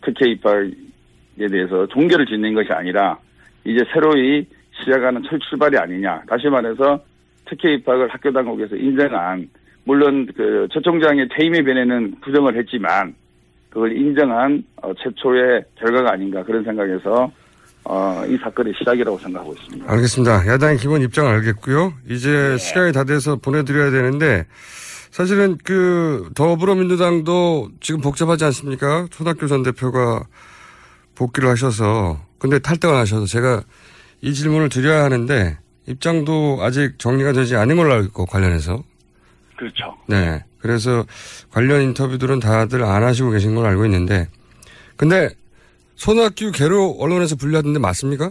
특혜 입학에 대해서 종결을 짓는 것이 아니라 이제 새로이 시작하는 첫 출발이 아니냐. 다시 말해서 특혜 입학을 학교 당국에서 인정한 물론 그 최 총장의 퇴임의 변에는 부정을 했지만 그걸 인정한 어, 최초의 결과가 아닌가 그런 생각에서 어, 이 사건의 시작이라고 생각하고 있습니다. 알겠습니다. 야당의 기본 입장을 알겠고요. 이제 시간이 다 돼서 보내드려야 되는데 사실은 그 더불어민주당도 지금 복잡하지 않습니까? 초등학교 전 대표가 복귀를 하셔서 근데 탈당을 하셔서 제가 이 질문을 드려야 하는데 입장도 아직 정리가 되지 않은 걸로 알고 있고 관련해서 그렇죠. 네. 그래서 관련 인터뷰들은 다들 안 하시고 계신 걸로 알고 있는데 근데 손학규 개로 언론에서 분류하던데 맞습니까?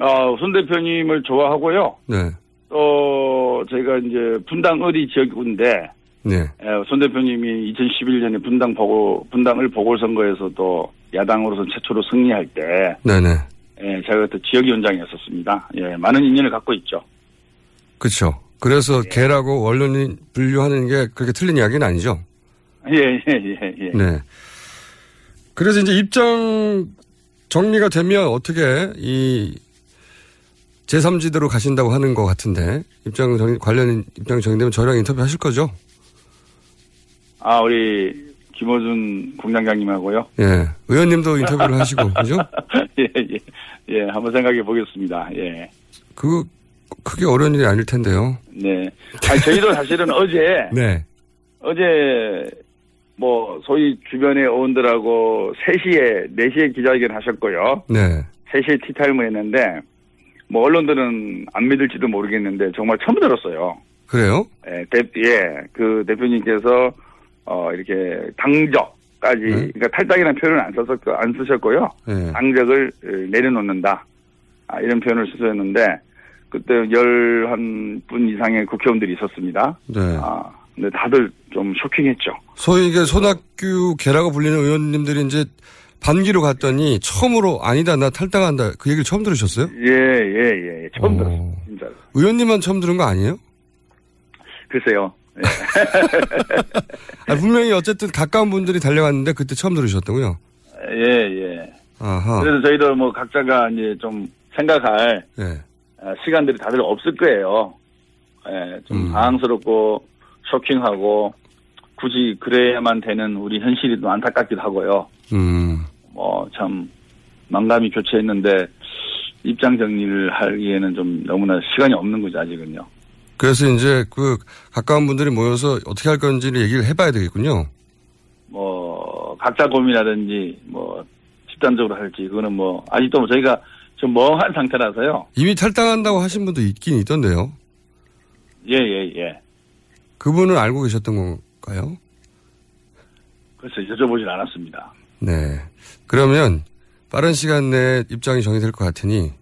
어, 손 대표님을 좋아하고요. 네. 또 저희가 이제 분당 어디 지역인데 네. 에, 손 대표님이 2011년에 분당 보고 분당을 보궐선거에서도 야당으로서 최초로 승리할 때 네네. 예, 제가 그때 지역위원장이었었습니다. 예, 많은 인연을 갖고 있죠. 그렇죠. 그래서 개라고 언론이 분류하는 게 그렇게 틀린 이야기는 아니죠. 예, 예, 예, 예. 네. 그래서 이제 입장 정리가 되면 어떻게 이 제3지대로 가신다고 하는 것 같은데 입장 정리, 관련 입장 정리되면 저랑 인터뷰 하실 거죠? 아, 우리 김호준 공장장님하고요. 예. 의원님도 인터뷰를 하시고, 그죠? 예, 예, 예, 한번 생각해 보겠습니다. 예. 그 크게 어려운 일이 아닐 텐데요. 네. 아니, 저희도 사실은 어제, 네. 어제, 뭐, 소위 주변의 의원들하고 3시에, 4시에 기자회견 하셨고요. 네. 3시에 티타임을 했는데, 뭐, 언론들은 안 믿을지도 모르겠는데, 정말 처음 들었어요. 그래요? 예, 대, 예, 그 대표님께서, 어, 이렇게 당적까지, 네. 그러니까 탈당이라는 표현을 안 썼, 안 쓰셨고요. 네. 당적을 어, 내려놓는다. 아, 이런 표현을 쓰셨는데, 그때 열 한 분 이상의 국회의원들이 있었습니다. 네. 아, 근데 다들 좀 쇼킹했죠. 소위 이게 손학규 개라고 불리는 의원님들이 이제 반기로 갔더니 처음으로 아니다 나 탈당한다 그 얘기를 처음 들으셨어요? 예, 예, 예. 처음 어. 들었어요. 진짜. 의원님만 처음 들은 거 아니에요? 글쎄요. 예. 아, 분명히 어쨌든 가까운 분들이 달려갔는데 그때 처음 들으셨다고요? 예, 예. 아하. 그래서 저희도 뭐 각자가 이제 좀 생각할 네. 어, 시간들이 다들 없을 거예요. 예, 좀 음. 당황스럽고 쇼킹하고 굳이 그래야만 되는 우리 현실이 좀 안타깝기도 하고요. 음. 뭐참 망감이 교체했는데 입장 정리를 하기에는 좀 너무나 시간이 없는 거죠 아직은요. 그래서 이제 그 가까운 분들이 모여서 어떻게 할 건지를 얘기를 해봐야 되겠군요. 뭐 각자 고민하든지 뭐 집단적으로 할지 그거는 뭐 아직도 뭐 저희가 좀 멍한 상태라서요. 이미 탈당한다고 하신 분도 있긴 있던데요. 예 예 예, 예. 그분은 알고 계셨던 건가요? 그래서 여쭤보진 않았습니다. 네. 그러면 빠른 시간 내에 입장이 정리될 것 같으니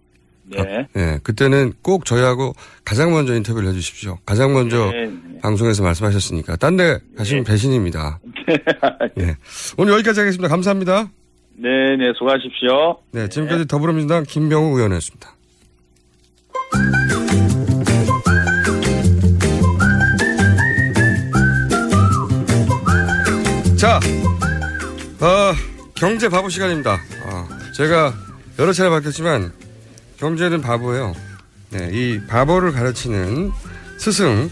네. 네, 그때는 꼭 저희하고 가장 먼저 인터뷰를 해주십시오. 가장 먼저 네, 네. 방송에서 말씀하셨으니까. 딴 데 가시면 배신입니다. 네. 오늘 여기까지 하겠습니다. 감사합니다. 네, 네, 수고하십시오. 네, 지금까지 더불어민주당 김병우 의원이었습니다. 자, 어, 경제 바보 시간입니다. 어, 제가 여러 차례 밝혔지만 경제는 바보예요. 네, 이 바보를 가르치는 스승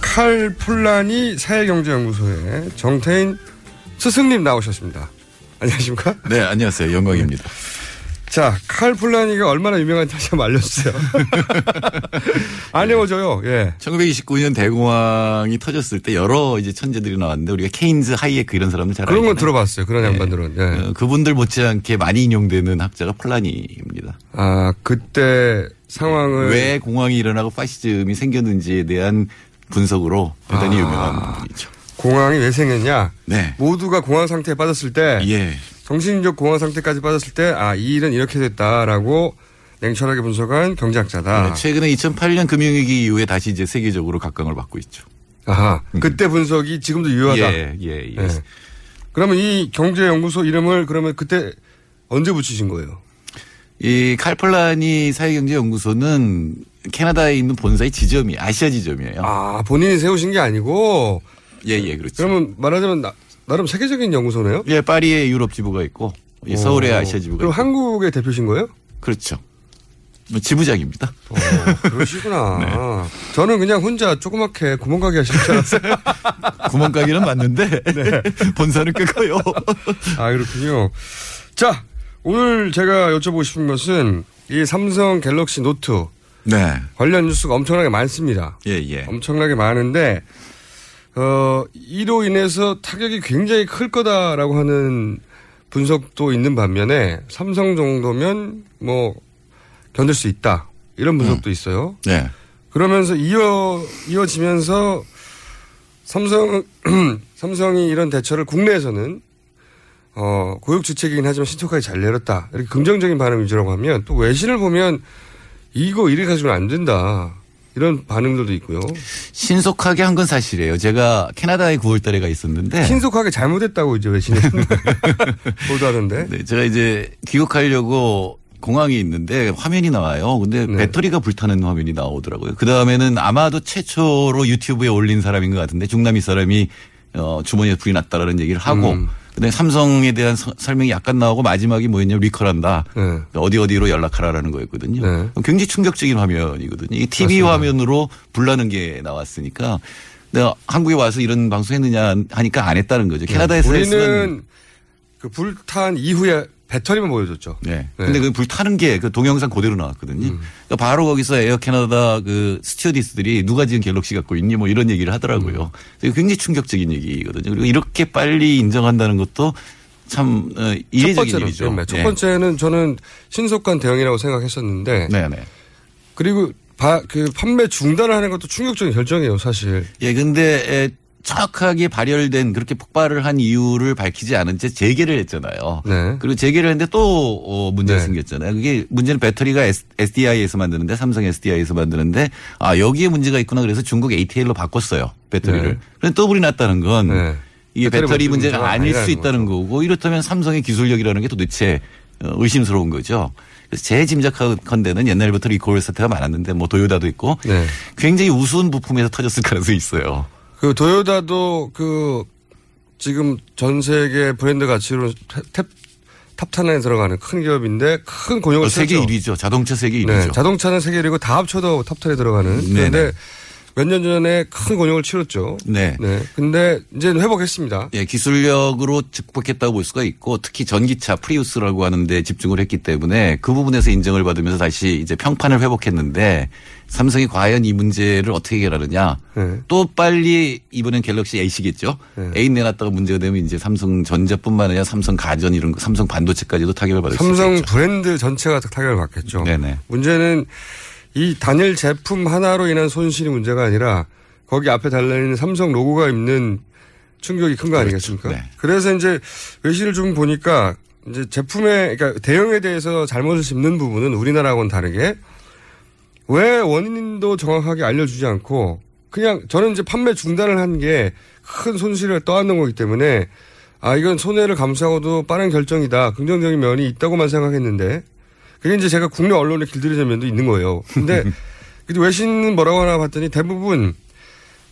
칼폴라니 사회경제연구소의 정태인 스승님 나오셨습니다. 안녕하십니까? 네, 안녕하세요. 영광입니다. 자, 칼 폴라니가 얼마나 유명한지 다시 한번 알려주세요. 안 외워져요, 예. 1929년 대공황이 터졌을 때 여러 이제 천재들이 나왔는데 우리가 케인즈, 하이에크 이런 사람들 잘 그런 건 알잖아요. 들어봤어요. 그런 양반들은. 예. 어, 그분들 못지않게 많이 인용되는 학자가 폴라니입니다. 아, 그때 상황을. 왜 공황이 일어나고 파시즘이 생겼는지에 대한 분석으로 대단히 아. 유명한 분이죠. 공황이 왜 생겼냐? 네. 모두가 공황 상태에 빠졌을 때. 예. 정신적 공황 상태까지 빠졌을 때, 아, 이 일은 이렇게 됐다라고 냉철하게 분석한 경제학자다. 네, 최근에 2008년 금융위기 이후에 다시 이제 세계적으로 각광을 받고 있죠. 아하. 그때 분석이 지금도 유효하다. 예, 예, 예. 예. 그러면 이 경제연구소 이름을 그러면 그때 언제 붙이신 거예요? 이 칼플라니 사회경제연구소는 캐나다에 있는 본사의 지점이 아시아 지점이에요. 아, 본인이 세우신 게 아니고. 예, 예, 그렇죠. 그러면 말하자면 나, 나름 세계적인 연구소네요? 예, 파리에 유럽 지부가 있고 예, 서울에 아시아 지부가 그럼 있고. 한국의 대표신 거예요? 그렇죠. 뭐 지부장입니다. 어, 그러시구나. 네. 저는 그냥 혼자 조그맣게 구멍가게 하실 줄 알았어요. 구멍가게는 맞는데 본사는 꽤 커요. 아, 그렇군요. 자, 오늘 제가 여쭤보고 싶은 것은 이 삼성 갤럭시 노트 네. 관련 뉴스가 엄청나게 많습니다. 예, 예. 엄청나게 많은데 어 이로 인해서 타격이 굉장히 클 거다라고 하는 분석도 있는 반면에 삼성 정도면 뭐 견딜 수 있다 이런 분석도 있어요. 네. 그러면서 이어 이어지면서 삼성 삼성이 이런 대처를 국내에서는 어 고육주책이긴 하지만 신속하게 잘 내렸다 이렇게 긍정적인 반응 위주라고 하면 또 외신을 보면 이거 이래 가지고는 안 된다 이런 반응들도 있고요. 신속하게 한 건 사실이에요. 제가 캐나다에 9월 달에 가 있었는데 신속하게 잘못했다고 이제 외신에 보도하던데. 네, 제가 이제 귀국하려고 공항이 있는데 화면이 나와요. 근데 네. 배터리가 불타는 화면이 나오더라고요. 그 다음에는 아마도 최초로 유튜브에 올린 사람인 것 같은데 중남미 사람이 어, 주머니에 불이 났다라는 얘기를 하고 음. 근데 삼성에 대한 서- 설명이 약간 나오고 마지막이 뭐였냐면 리콜한다. 네. 어디 어디로 연락하라라는 거였거든요. 네. 굉장히 충격적인 화면이거든요. 이 TV 맞습니다. 화면으로 불나는 게 나왔으니까 내가 한국에 와서 이런 방송했느냐 하니까 안 했다는 거죠. 캐나다에서 했으면 네. 우리는 그 불탄 이후에 배터리만 보여줬죠. 네. 근데 그 불 타는 게 그 동영상 그대로 나왔거든요. 그러니까 바로 거기서 에어 캐나다 그 스튜어디스들이 누가 지금 갤럭시 갖고 있니 뭐 이런 얘기를 하더라고요. 그래서 굉장히 충격적인 얘기거든요. 그리고 이렇게 빨리 인정한다는 것도 참 어, 첫 이례적인 일이죠. 네, 첫 예. 번째는 저는 신속한 대응이라고 생각했었는데. 네, 네. 그리고 바- 그 판매 중단을 하는 것도 충격적인 결정이에요, 사실. 예, 근데 에, 정확하게 발열된 그렇게 폭발을 한 이유를 밝히지 않은 채 재개를 했잖아요. 네. 그리고 재개를 했는데 또 어, 문제가 네. 생겼잖아요. 그게 문제는 배터리가 SDI에서 만드는데 삼성 SDI에서 만드는데 아 여기에 문제가 있구나 그래서 중국 ATL로 바꿨어요 배터리를. 네. 그런데 또 불이 났다는 건 네. 이게 배터리 배터리 문제가 아닐 수 있다는 거고 이렇다면 삼성의 기술력이라는 게 도대체 어, 의심스러운 거죠. 그래서 제 짐작컨대는 옛날부터 리콜 사태가 많았는데 뭐 도요다도 있고 네. 굉장히 우스운 부품에서 터졌을 가능성이 있어요. 그 도요다도 그 지금 전 세계 브랜드 가치로 탭, 탑10에 들어가는 큰 기업인데 큰 곤욕을 어, 세계 치렀죠. 1위죠. 자동차 세계 1위죠. 네, 자동차는 세계 1위고 다 합쳐도 탑10에 들어가는. 네네. 그런데 몇 년 전에 큰 곤욕을 치렀죠. 네. 네. 근데 이제 회복했습니다. 예, 기술력으로 극복했다고 볼 수가 있고 특히 전기차 프리우스라고 하는데 집중을 했기 때문에 그 부분에서 인정을 받으면서 다시 이제 평판을 회복했는데 삼성이 과연 이 문제를 어떻게 해결하느냐. 네. 또 빨리 이번엔 갤럭시 eight이겠죠. 네. eight 내놨다가 문제가 되면 이제 삼성 전자뿐만 아니라 삼성 가전 이런 거, 삼성 반도체까지도 타격을 받을 수 삼성 있겠죠. 브랜드 전체가 타격을 받겠죠. 네네. 문제는 이 단일 제품 하나로 인한 손실이 문제가 아니라 거기 앞에 달려있는 삼성 로고가 있는 충격이 큰 거 아니겠습니까? 네. 그래서 이제 외신을 좀 보니까 이제 제품의 그러니까 대응에 대해서 잘못을 짚는 부분은 우리나라하고는 다르게 왜 원인도 정확하게 알려주지 않고 그냥 저는 이제 판매 중단을 한 게 큰 손실을 떠안는 거기 때문에 아 이건 손해를 감수하고도 빠른 결정이다 긍정적인 면이 있다고만 생각했는데 그게 이제 제가 국내 언론에 길들여진 면도 있는 거예요. 근데 그래도 외신은 뭐라고 하나 봤더니 대부분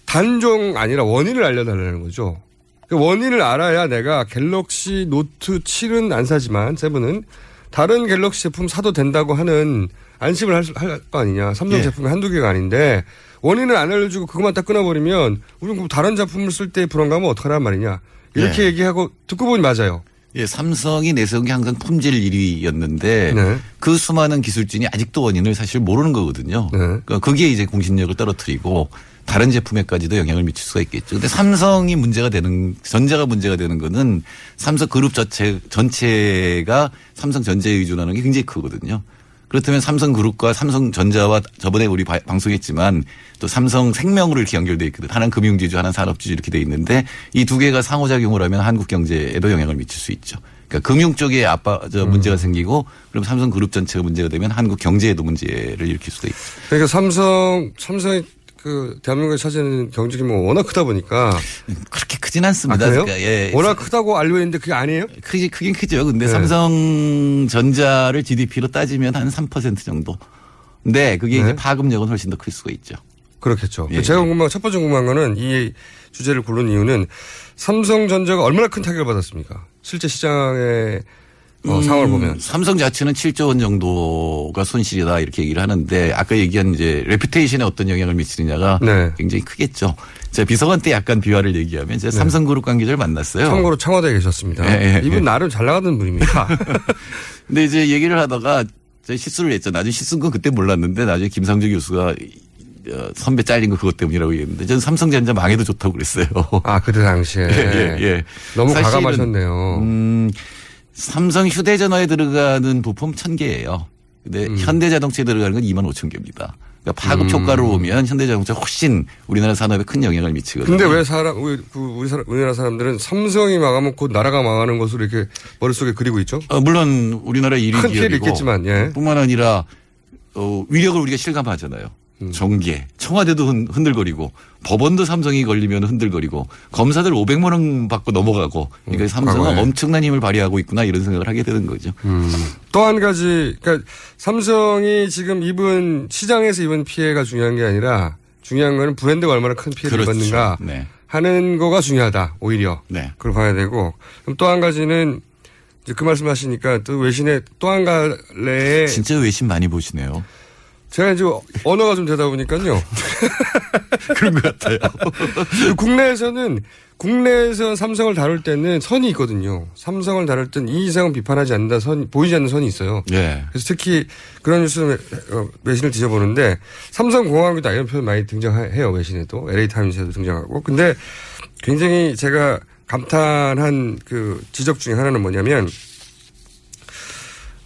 단종 아니라 원인을 알려달라는 거죠. 그 원인을 알아야 내가 갤럭시 노트 7은 안 사지만 seven은 다른 갤럭시 제품 사도 된다고 하는 안심을 할 거 아니냐. 삼성 예. 제품이 한두 개가 아닌데 원인을 안 알려주고 그것만 딱 끊어버리면 우리는 그럼 다른 제품을 쓸 때 불안감은 어떡하란 말이냐. 이렇게 예. 얘기하고 듣고 보니 맞아요. 예, 삼성이 내세운 게 항상 품질 1위였는데 네. 그 수많은 기술진이 아직도 원인을 사실 모르는 거거든요. 네. 그러니까 그게 이제 공신력을 떨어뜨리고 다른 제품에까지도 영향을 미칠 수가 있겠죠. 근데 삼성이 문제가 되는 전자가 문제가 되는 거는 삼성 그룹 전체 전체가 삼성 전자에 의존하는 게 굉장히 크거든요. 그렇다면 삼성그룹과 삼성전자와 저번에 우리 바- 방송했지만 또 삼성생명으로 이렇게 연결돼 있거든. 하나는 금융지주, 하나는 산업지주 이렇게 돼 있는데 이 두 개가 상호작용을 하면 한국 경제에도 영향을 미칠 수 있죠. 그러니까 금융 쪽에 아빠 저 문제가 생기고 그럼 삼성 그룹 전체가 문제가 되면 한국 경제에도 문제를 일으킬 수가 있죠. 그러니까 삼성, 삼성이 그 대한민국에 차지하는 경제 규모가 워낙 크다 보니까. 그렇게 크진 않습니다. 아, 그래요? 그러니까 예. 워낙 크다고 알고 있는데 그게 아니에요? 크긴 크긴 크죠. 근데 네. 삼성전자를 GDP로 따지면 한 3% 정도. 근데 그게 네. 이제 파급력은 훨씬 더 클 수가 있죠. 그렇겠죠. 예, 제가 예. 궁금한, 첫 번째 궁금한 거는 이 주제를 고른 이유는 삼성전자가 얼마나 큰 타격을 받았습니까? 실제 시장의 어, 상황을 보면. 음, 삼성 자체는 7조 원 정도가 손실이다 이렇게 얘기를 하는데 아까 얘기한 이제 reputation에 어떤 영향을 미치느냐가 네. 굉장히 크겠죠. 제가 비서관 때 약간 비화를 얘기하면 제가 삼성그룹 관계자를 만났어요. 참고로 청와대에 계셨습니다. 예, 예, 이분 예. 나름 잘 나가는 분입니다. 근데 이제 얘기를 하다가 제가 실수를 했죠. 나중에 실수인 건 그때 몰랐는데 나중에 김상조 교수가 어, 선배 잘린 거 그것 때문이라고 얘기했는데 저는 삼성전자 망해도 좋다고 그랬어요. 아, 그때 당시에. 예, 예, 예. 너무 과감하셨네요. 음, 삼성 휴대전화에 들어가는 부품 1000개예요. 근데 음. 현대자동차에 들어가는 건 2만 5천 개입니다. 그러니까 파급 효과로 보면 현대자동차 훨씬 우리나라 산업에 큰 영향을 미치거든요. 근데 왜 사람, 우리, 그 우리 사람, 우리나라 사람들은 삼성이 망하면 곧 나라가 망하는 것으로 이렇게 머릿속에 그리고 있죠? 어, 물론 우리나라 1위 큰 피해는 기업이고 있겠지만, 예. 뿐만 아니라 어, 위력을 우리가 실감하잖아요. 음. 정계, 청와대도 흔, 흔들거리고 법원도 삼성이 걸리면 흔들거리고 검사들 500만 원 받고 넘어가고 그러니까 삼성은 음, 과거에. 엄청난 힘을 발휘하고 있구나 이런 생각을 하게 되는 거죠. 또한 가지, 그러니까 삼성이 지금 입은 시장에서 입은 피해가 중요한 게 아니라 중요한 거는 브랜드가 얼마나 큰 피해를 그렇죠. 입었는가 네. 하는 거가 중요하다 오히려 네. 그걸 봐야 되고 그럼 또 한 가지는 그 말씀하시니까 또 외신의 또한 갈래의 진짜 외신 많이 보시네요. 제가 이제 언어가 좀 되다 보니까요. 그런 것 같아요. 국내에서는 국내에서 삼성을 다룰 때는 선이 있거든요. 삼성을 다룰 땐 이 이상은 비판하지 않는다 선 보이지 않는 선이 있어요. 예. 그래서 특히 그런 뉴스 어, 외신을 뒤져보는데 삼성공항이다 이런 표현 많이 등장해요 외신에도 LA 타임즈에도 등장하고 근데 굉장히 제가 감탄한 그 지적 중에 하나는 뭐냐면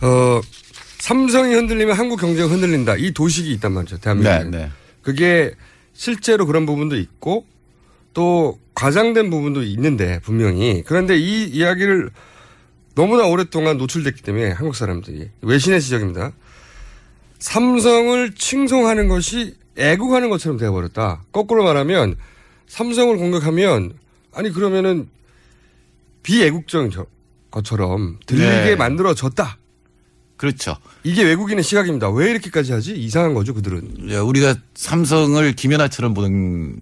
어 삼성이 흔들리면 한국 경제가 흔들린다 이 도식이 있단 말이죠 대한민국에 네, 네. 그게 실제로 그런 부분도 있고 또 과장된 부분도 있는데 분명히 그런데 이 이야기를 너무나 오랫동안 노출됐기 때문에 한국 사람들이 외신의 지적입니다. 삼성을 칭송하는 것이 애국하는 것처럼 되어버렸다. 거꾸로 말하면 삼성을 공격하면 아니 그러면은 비애국적인 저- 것처럼 들리게 네. 만들어졌다. 그렇죠. 이게 외국인의 시각입니다. 왜 이렇게까지 하지? 이상한 거죠 그들은. 예, 우리가 삼성을 김연아처럼 보는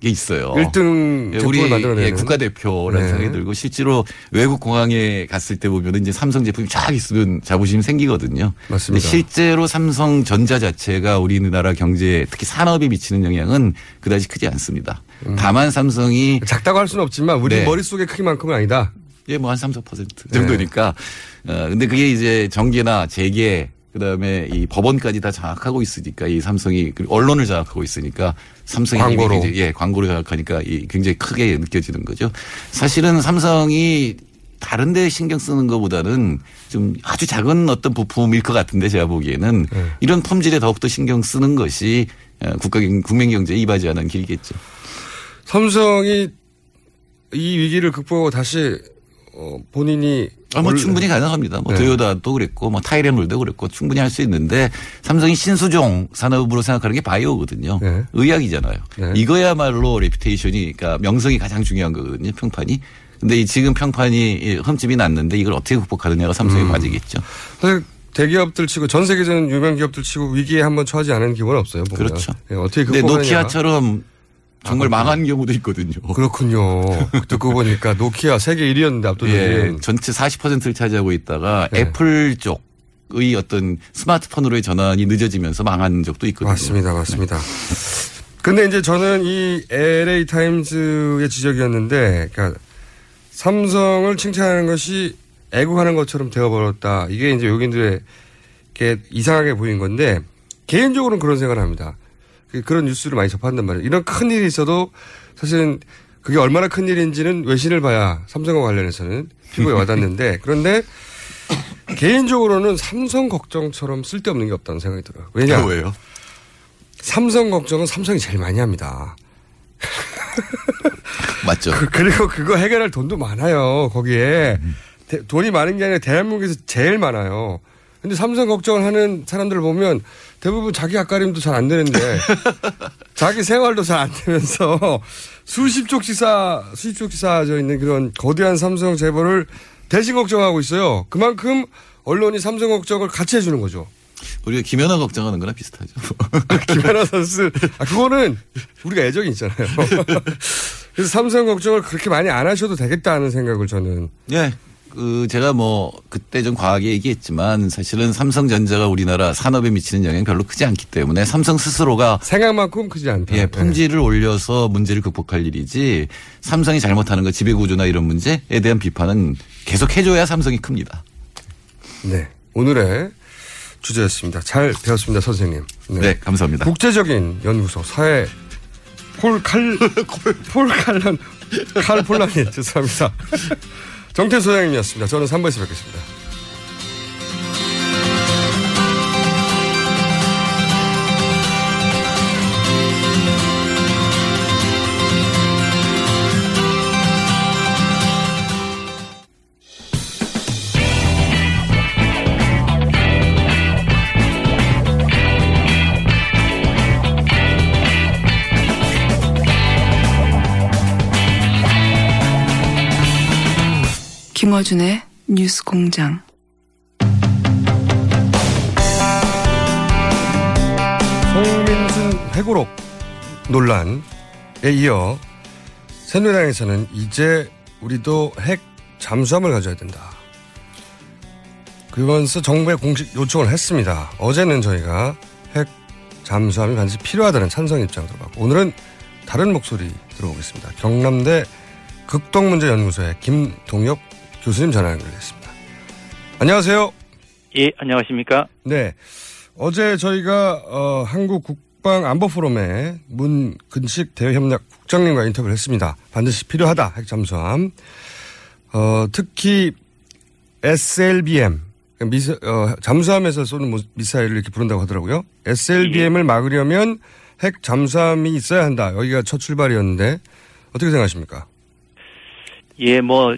게 있어요. 1등 예, 우리 만들어내는. 예, 국가대표라는 네. 생각이 들고 실제로 외국 공항에 갔을 때 보면 이제 삼성 제품이 쫙 있으면 자부심이 생기거든요. 맞습니다. 실제로 삼성전자 자체가 우리나라 경제에 특히 산업에 미치는 영향은 그다지 크지 않습니다. 다만 삼성이 작다고 할 수는 없지만 우리 네. 머릿속의 크기만큼은 아니다. 예, 뭐 한 3, 4% 정도니까. 어, 근데 그게 이제 정계나 재계, 그 다음에 이 법원까지 다 장악하고 있으니까 이 삼성이 그리고 언론을 장악하고 있으니까 삼성이 광고로. 굉장히, 예, 광고를 장악하니까 이 굉장히 크게 느껴지는 거죠. 사실은 삼성이 다른 데 신경 쓰는 것보다는 좀 아주 작은 어떤 부품일 것 같은데 제가 보기에는 네. 이런 품질에 더욱더 신경 쓰는 것이 어, 국가 경- 국민 경제에 이바지하는 길이겠죠. 삼성이 이 위기를 극복하고 다시 어, 본인이 아, 뭐 올- 충분히 가능합니다. 뭐 네. 도요다도 그랬고 뭐 타이레놀도 그랬고 충분히 할 수 있는데 삼성이 신수종 산업으로 생각하는 게 바이오거든요. 네. 의학이잖아요. 네. 이거야말로 레피테이션이 그러니까 명성이 가장 중요한 거거든요. 평판이. 근데 이 지금 평판이 이 흠집이 났는데 이걸 어떻게 극복하느냐가 삼성에 음. 맞이겠죠. 사실 대기업들 치고 전 세계적인 유명 기업들 치고 위기에 한번 처하지 않은 기업은 없어요. 보면. 그렇죠. 예, 어떻게 극복하느냐. 노키아처럼 정말 아, 망한 경우도 있거든요. 그렇군요. 듣고 보니까 노키아 세계 1위였는데 압도적인. 예, 전체 40%를 차지하고 있다가 네. 애플 쪽 의 어떤 스마트폰으로의 전환이 늦어지면서 망한 적도 있거든요. 맞습니다. 맞습니다. 근데 이제 저는 이 LA 타임즈의 지적이었는데, 그러니까 삼성을 칭찬하는 것이 애국하는 것처럼 되어버렸다. 이게 이제 외국인들에게 이상하게 보인 건데 개인적으로는 그런 생각을 합니다. 그- 그런 뉴스를 많이 접한단 말이에요. 이런 큰 일이 있어도 사실은 그게 얼마나 큰 일인지는 외신을 봐야 삼성과 관련해서는 피부에 와닿는데 그런데 개인적으로는 삼성 걱정처럼 쓸데없는 게 없다는 생각이 들어요. 왜냐? 왜요? 삼성 걱정은 삼성이 제일 많이 합니다. 맞죠. 그, 그리고 그거 해결할 돈도 많아요. 거기에 대- 돈이 많은 게 아니라 대한민국에서 제일 많아요. 근데 삼성 걱정을 하는 사람들을 보면 대부분 자기 앞가림도 잘 안 되는데 자기 생활도 잘 안 되면서 수십 쪽씩 쌓, 수십 쪽씩 쌓아져 있는 그런 거대한 삼성 재벌을 대신 걱정하고 있어요. 그만큼 언론이 삼성 걱정을 같이 해주는 거죠. 우리가 김연아 걱정하는 거나 비슷하죠. 김연아 선수, 아, 그거는 우리가 애정이 있잖아요. 그래서 삼성 걱정을 그렇게 많이 안 하셔도 되겠다는 생각을 저는. 예. 그 제가 뭐 그때 좀 과하게 얘기했지만 사실은 삼성전자가 우리나라 산업에 미치는 영향이 별로 크지 않기 때문에 삼성 스스로가 생각만큼 크지 않다. 예, 품질을 올려서 문제를 극복할 일이지 삼성이 잘못하는 거 지배구조나 이런 문제에 대한 비판은 계속 해줘야 삼성이 큽니다. 네. 오늘의 주제였습니다. 잘 배웠습니다, 선생님. 네, 감사합니다. 국제적인 연구소 사회 폴 칼, 폴 칼란, 칼 폴란이 죄송합니다. 정태 소장님이었습니다. 저는 3부에서 뵙겠습니다. 김어준의 뉴스 공장. 송민순 회고록 논란에 이어 새누리당에서는 이제 우리도 핵 잠수함을 가져야 된다. 그러면서 정부에 공식 요청을 했습니다. 어제는 저희가 핵 잠수함이 반드시 필요하다는 찬성 입장 들어봤고 오늘은 다른 목소리 들어보겠습니다. 경남대 극동문제연구소의 김동엽 교수님 전화 연결됐습니다. 안녕하세요. 예, 안녕하십니까? 네. 어제 저희가 어, 한국 국방 안보 포럼에 문근식 대외협력 국장님과 인터뷰를 했습니다. 반드시 필요하다 핵 잠수함. 어, 특히 SLBM 미사, 어, 잠수함에서 쏘는 모- 미사일을 이렇게 부른다고 하더라고요. SLBM을 막으려면 핵 잠수함이 있어야 한다. 여기가 첫 출발이었는데 어떻게 생각하십니까? 예, 뭐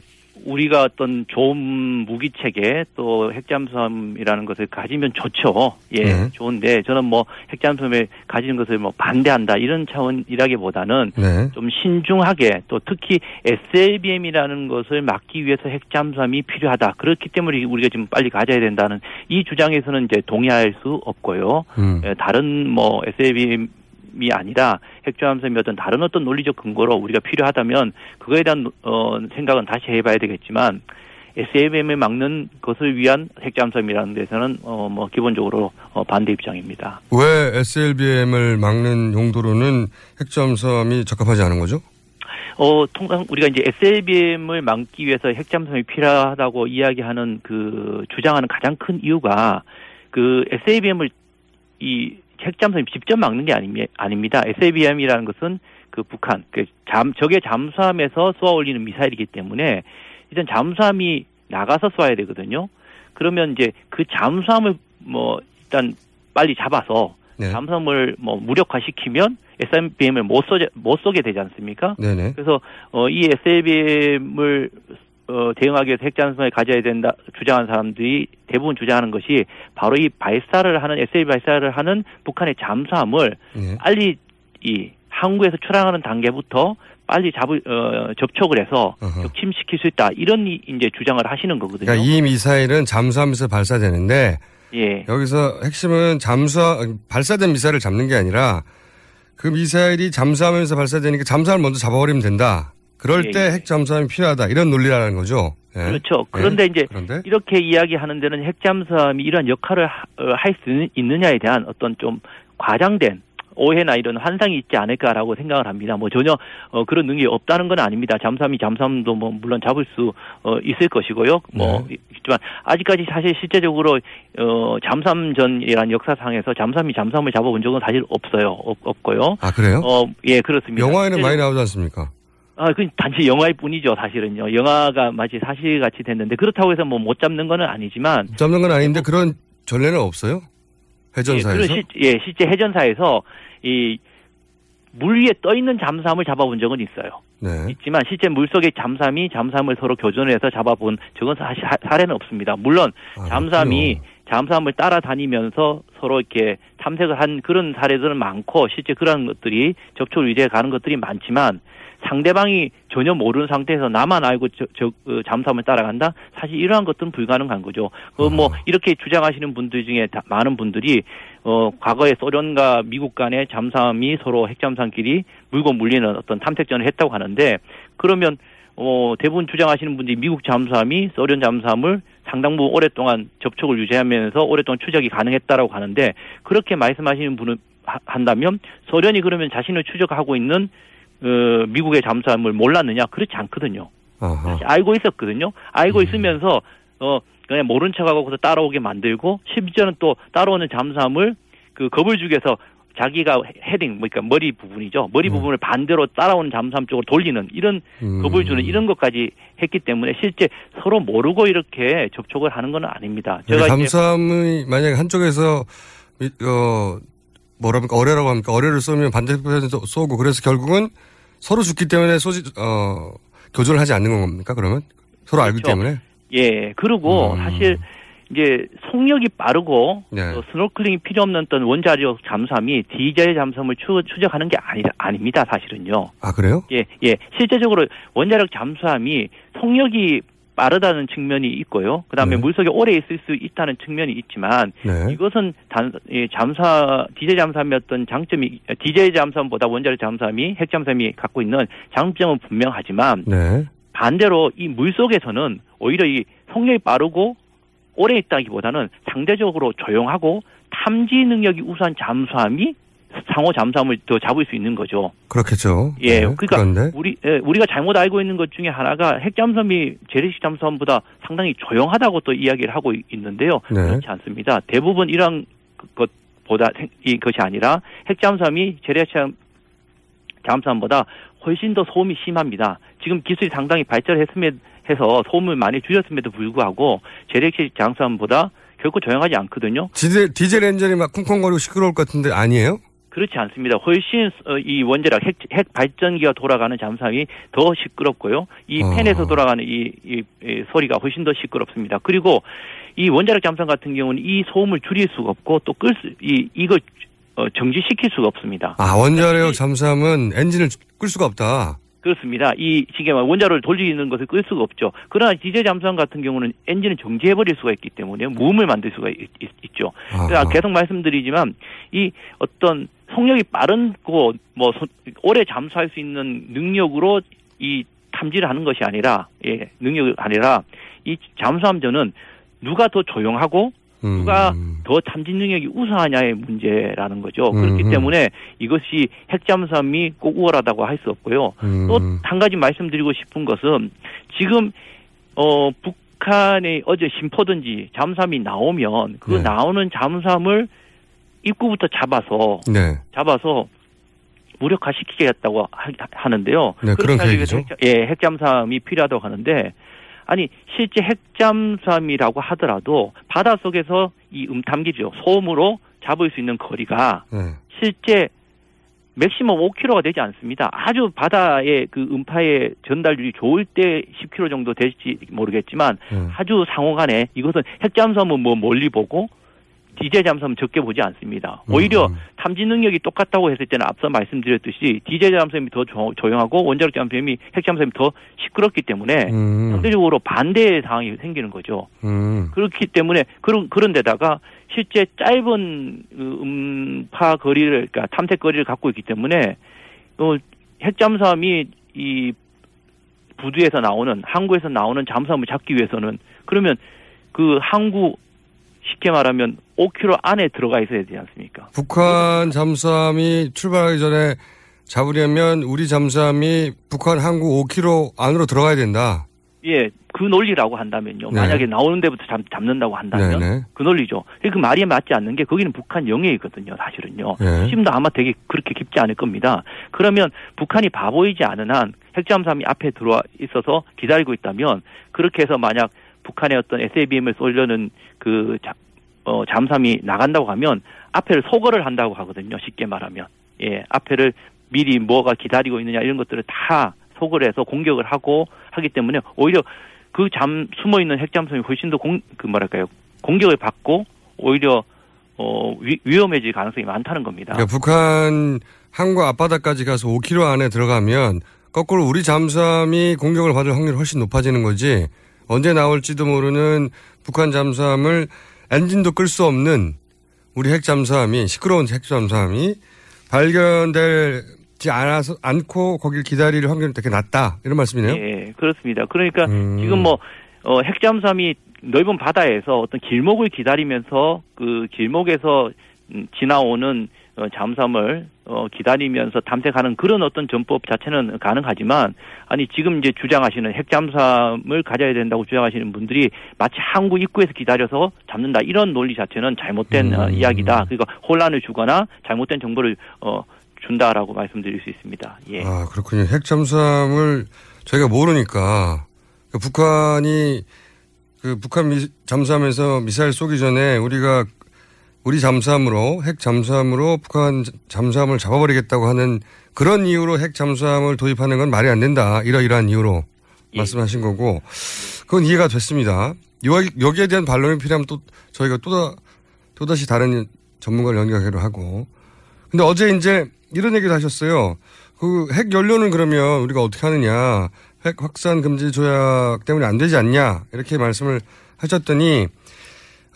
우리가 어떤 좋은 무기 체계 또 핵잠수함이라는 것을 가지면 좋죠. 예, 네. 좋은데 저는 뭐 핵잠수함을 가지는 것을 뭐 반대한다 이런 차원이라기보다는 네. 좀 신중하게 또 특히 SLBM이라는 것을 막기 위해서 핵잠수함이 필요하다. 그렇기 때문에 우리가 지금 빨리 가져야 된다는 이 주장에서는 이제 동의할 수 없고요. 음. 예, 다른 뭐 SLBM 이 아니라 핵잠수함이 어떤 다른 어떤 논리적 근거로 우리가 필요하다면 그거에 대한 어, 생각은 다시 해봐야 되겠지만 SLBM을 막는 것을 위한 핵잠수함이라는 데서는 어, 뭐 기본적으로 어, 반대 입장입니다. 왜 SLBM을 막는 용도로는 핵 잠수함이 적합하지 않은 거죠? 어, 통상 우리가 이제 SLBM을 막기 위해서 핵잠수함이 필요하다고 이야기하는 그 주장하는 가장 큰 이유가 그 SLBM을 이 핵잠수함이 직접 막는 게 아니, 아닙니다. SLBM이라는 것은 그 북한, 그 잠, 적의 잠수함에서 쏘아 올리는 미사일이기 때문에 일단 잠수함이 나가서 쏘아야 되거든요. 그러면 이제 그 잠수함을 뭐 일단 빨리 잡아서 네. 잠수함을 뭐 무력화시키면 SLBM을 못 쏘, 못 쏘게 되지 않습니까? 네네. 그래서 어, 이 SLBM을 어, 대응하기 위해서 핵잠수함을 가져야 된다 주장하는 사람들이 대부분 주장하는 것이 바로 이 발사를 하는 SLB 발사를 하는 북한의 잠수함을 네. 빨리 이 항구에서 출항하는 단계부터 빨리 잡을 어, 접촉을 해서 격침시킬 수 있다 이런 이- 이제 주장을 하시는 거거든요. 그러니까 이 미사일은 잠수함에서 발사되는데 예. 여기서 핵심은 잠수함 발사된 미사일을 잡는 게 아니라 그 미사일이 잠수함에서 발사되니까 잠수함을 먼저 잡아버리면 된다. 그럴 예, 때 핵 잠수함이 필요하다. 이런 논리라는 거죠. 예. 그렇죠. 그런데 예. 이제 그런데 이렇게 이야기하는 데는 핵 잠수함이 이러한 역할을 할 수 있느냐에 대한 어떤 좀 과장된 오해나 이런 환상이 있지 않을까라고 생각을 합니다. 뭐 전혀 어, 그런 능력이 없다는 건 아닙니다. 잠수함이 잠수함도 뭐 물론 잡을 수 어, 있을 것이고요. 뭐 네. 있지만 아직까지 사실 실제적으로 어, 잠수함전이라는 역사상에서 잠수함이 잠수함을 잡아본 적은 사실 없어요. 없, 없고요. 아 그래요? 어, 예, 그렇습니다. 영화에는 많이 나오지 않습니까? 아, 그 단지 영화일 뿐이죠, 사실은요. 영화가 마치 사실같이 됐는데 그렇다고 해서 뭐 못 잡는 거는 아니지만 잡는 건 아닌데 그런 전례는 없어요? 해전사에서? 예, 실, 예, 실제 해전사에서 이 물 위에 떠 있는 잠수함을 잡아본 적은 있어요. 네. 있지만 실제 물 속의 잠수함이 잠수함을 서로 교전해서 잡아본 적은 사실 사- 사례는 없습니다. 물론 아, 잠수함이 잠수함을 따라다니면서 서로 이렇게 탐색을 한 그런 사례들은 많고 실제 그런 것들이 접촉을 위해 가는 것들이 많지만 상대방이 전혀 모르는 상태에서 나만 알고 저, 저 어, 잠수함을 따라간다? 사실 이러한 것들은 불가능한 거죠. 그뭐 이렇게 주장하시는 분들 중에 다- 많은 분들이 어 과거에 소련과 미국 간의 잠수함이 서로 핵잠수함끼리 물고 물리는 어떤 탐색전을 했다고 하는데 그러면 어 대부분 주장하시는 분들이 미국 잠수함이 소련 잠수함을 상당 부분 오랫동안 접촉을 유지하면서 오랫동안 추적이 가능했다라고 하는데 그렇게 말씀하시는 분은 하- 한다면 소련이 그러면 자신을 추적하고 있는 어, 미국의 잠수함을 몰랐느냐? 그렇지 않거든요. 아하. 알고 있었거든요. 알고 있으면서 어 그냥 모른 척하고 그래서 따라오게 만들고 심지어는 또 따라오는 잠수함을 그 겁을 주기 위해서 자기가 헤딩 그러니까 머리 부분이죠. 머리 부분을 반대로 따라오는 잠수함 쪽으로 돌리는 이런 음. 겁을 주는 이런 것까지 했기 때문에 실제 서로 모르고 이렇게 접촉을 하는 건 아닙니다. 제가 잠수함이 만약에 한쪽에서 이- 어 뭐랍니까 어뢰라고 합니까 어뢰를 쏘면 반대편에서 쏘고 그래서 결국은 서로 죽기 때문에 쏘지 어 교전을 하지 않는 겁니까 그러면 서로 알기 그렇죠. 때문에 예, 그리고 음. 사실 이제 속력이 빠르고 네. 또 스노클링이 필요 없는 어떤 원자력 잠수함이 디젤 잠수함을 추, 추적하는 게 아니, 아닙니다, 사실은요. 아 그래요? 예, 예. 실제적으로 원자력 잠수함이 속력이 빠르다는 측면이 있고요. 그 다음에 네. 물속에 오래 있을 수 있다는 측면이 있지만 네. 이것은 단, 예, 잠수함, 디젤 잠수함의 어떤 장점이, 디젤 잠수함보다 원자력 잠수함이, 핵 잠수함이 갖고 있는 장점은 분명하지만 네. 반대로 이 물속에서는 오히려 이 속력이 빠르고 오래 있다기보다는 상대적으로 조용하고 탐지 능력이 우수한 잠수함이 상호 잠수함을 더 잡을 수 있는 거죠. 그렇겠죠. 예, 네. 그러니까 그런데 우리 예, 우리가 잘못 알고 있는 것 중에 하나가 핵 잠수함이 재래식 잠수함보다 상당히 조용하다고 또 이야기를 하고 있- 있는데요. 네. 그렇지 않습니다. 대부분 이런 것보다 생- 이것이 아니라 핵 잠수함이 재래식 잠수함보다 훨씬 더 소음이 심합니다. 지금 기술이 상당히 발전했음에 해서 소음을 많이 줄였음에도 불구하고 재래식 잠수함보다 결코 조용하지 않거든요. 디젤, 디젤 엔진이 막 쿵쿵거리고 시끄러울 것 같은데 아니에요? 그렇지 않습니다. 훨씬 어, 이 원자력 핵, 핵 발전기가 돌아가는 잠수함이 더 시끄럽고요. 이 어. 팬에서 돌아가는 이, 이, 이 소리가 훨씬 더 시끄럽습니다. 그리고 이 원자력 잠수함 같은 경우는 이 소음을 줄일 수가 없고 또 끌 수, 이, 이걸 어, 정지시킬 수가 없습니다. 아 원자력 잠수함은 엔진을 끌 수가 없다. 그렇습니다. 이 지금 원자로를 돌리는 것을 끌 수가 없죠. 그러나 디젤 잠수함 같은 경우는 엔진을 정지해 버릴 수가 있기 때문에 무음을 만들 수가 있, 죠 그러니까 아하. 계속 말씀드리지만 이 어떤 속력이 빠른고 뭐 소- 오래 잠수할 수 있는 능력으로 이 탐지를 하는 것이 아니라 예 능력이 아니라 이 잠수함전은 누가 더 조용하고 음. 누가 더 탐지 능력이 우수하냐의 문제라는 거죠. 그렇기 음. 때문에 이것이 핵잠수함이 꼭 우월하다고 할 수 없고요. 음. 또한 가지 말씀드리고 싶은 것은 지금 어 북한의 어제 심포든지 잠수함이 나오면 그 네. 나오는 잠수함을 입구부터 잡아서 네. 잡아서 무력화시키겠다고 하- 하는데요. 네, 그런 하기. 위해서 핵- 예, 핵잠수함이 필요하다고 하는데 아니 실제 핵잠수함이라고 하더라도 바닷속에서 이 음탐기죠. 소음으로 잡을 수 있는 거리가 네. 실제 맥시멈 5km가 되지 않습니다. 아주 바다의 그 음파의 전달률이 좋을 때 10km 정도 될지 모르겠지만 네. 아주 상호간에 이것은 핵잠수함은 뭐 멀리 보고 디젤 잠수함은 적게 보지 않습니다. 오히려 음. 탐지 능력이 똑같다고 했을 때는 앞서 말씀드렸듯이 디젤 잠수함이 더 조- 조용하고 원자력 잠수함이 핵 잠수함이 더 시끄럽기 때문에 음. 상대적으로 반대의 상황이 생기는 거죠. 음. 그렇기 때문에 그런 그런 데다가 실제 짧은 그 음파 거리를 그러니까 탐색 거리를 갖고 있기 때문에 어, 핵 잠수함이 이 부두에서 나오는 항구에서 나오는 잠수함을 잡기 위해서는 그러면 그 항구 쉽게 말하면 5km 안에 들어가 있어야 되지 않습니까? 북한 잠수함이 출발하기 전에 잡으려면 우리 잠수함이 북한 항구 5km 안으로 들어가야 된다. 예, 그 논리라고 한다면요. 네. 만약에 나오는 데부터 잡, 잡는다고 한다면 네네. 그 논리죠. 그 말이 맞지 않는 게 거기는 북한 영해이거든요, 사실은요. 네. 수심도 아마 되게 그렇게 깊지 않을 겁니다. 그러면 북한이 바보이지 않은 한 핵잠수함이 앞에 들어와 있어서 기다리고 있다면 그렇게 해서 만약 북한의 어떤 SABM을 쏠려는 그 자, 어, 잠수함이 나간다고 하면 앞에를 소거를 한다고 하거든요. 쉽게 말하면. 예, 앞에를 미리 뭐가 기다리고 있느냐 이런 것들을 다 소거를 해서 공격을 하고 하기 때문에 오히려 그 잠 숨어 있는 핵잠수함이 훨씬 더공그 뭐랄까요 공격을 받고 오히려 어 위, 위험해질 가능성이 많다는 겁니다. 그러니까 북한 항구 앞바다까지 가서 5km 안에 들어가면 거꾸로 우리 잠수함이 공격을 받을 확률이 훨씬 높아지는 거지 언제 나올지도 모르는 북한 잠수함을 엔진도 끌 수 없는 우리 핵 잠수함이 시끄러운 핵 잠수함이 발견되지 않아서 않고 거길 기다릴 확률이 되게 낮다 이런 말씀이네요. 예, 그렇습니다. 그러니까 음. 지금 뭐 어, 핵잠수함이 넓은 바다에서 어떤 길목을 기다리면서 그 길목에서 음, 지나오는 어, 잠수함을 어, 기다리면서 탐색하는 그런 어떤 전법 자체는 가능하지만 아니 지금 이제 주장하시는 핵잠수함을 가져야 된다고 주장하시는 분들이 마치 항구 입구에서 기다려서 잡는다 이런 논리 자체는 잘못된 어, 이야기다. 그러니까 혼란을 주거나 잘못된 정보를 어, 준다라고 말씀드릴 수 있습니다. 예. 아, 그렇군요. 핵 잠수함을 저희가 모르니까 그 북한이 그 북한 미, 잠수함에서 미사일 쏘기 전에 우리가 우리 잠수함으로 핵 잠수함으로 북한 잠수함을 잡아버리겠다고 하는 그런 이유로 핵 잠수함을 도입하는 건 말이 안 된다. 이러이러한 이유로 말씀하신 거고 그건 이해가 됐습니다. 여기, 여기에 대한 반론이 필요하면 또 저희가 또, 또다시 다른 전문가를 연결하기로 하고 근데 어제 이제 이런 얘기를 하셨어요. 그 핵 연료는 그러면 우리가 어떻게 하느냐. 핵 확산 금지 조약 때문에 안 되지 않냐. 이렇게 말씀을 하셨더니,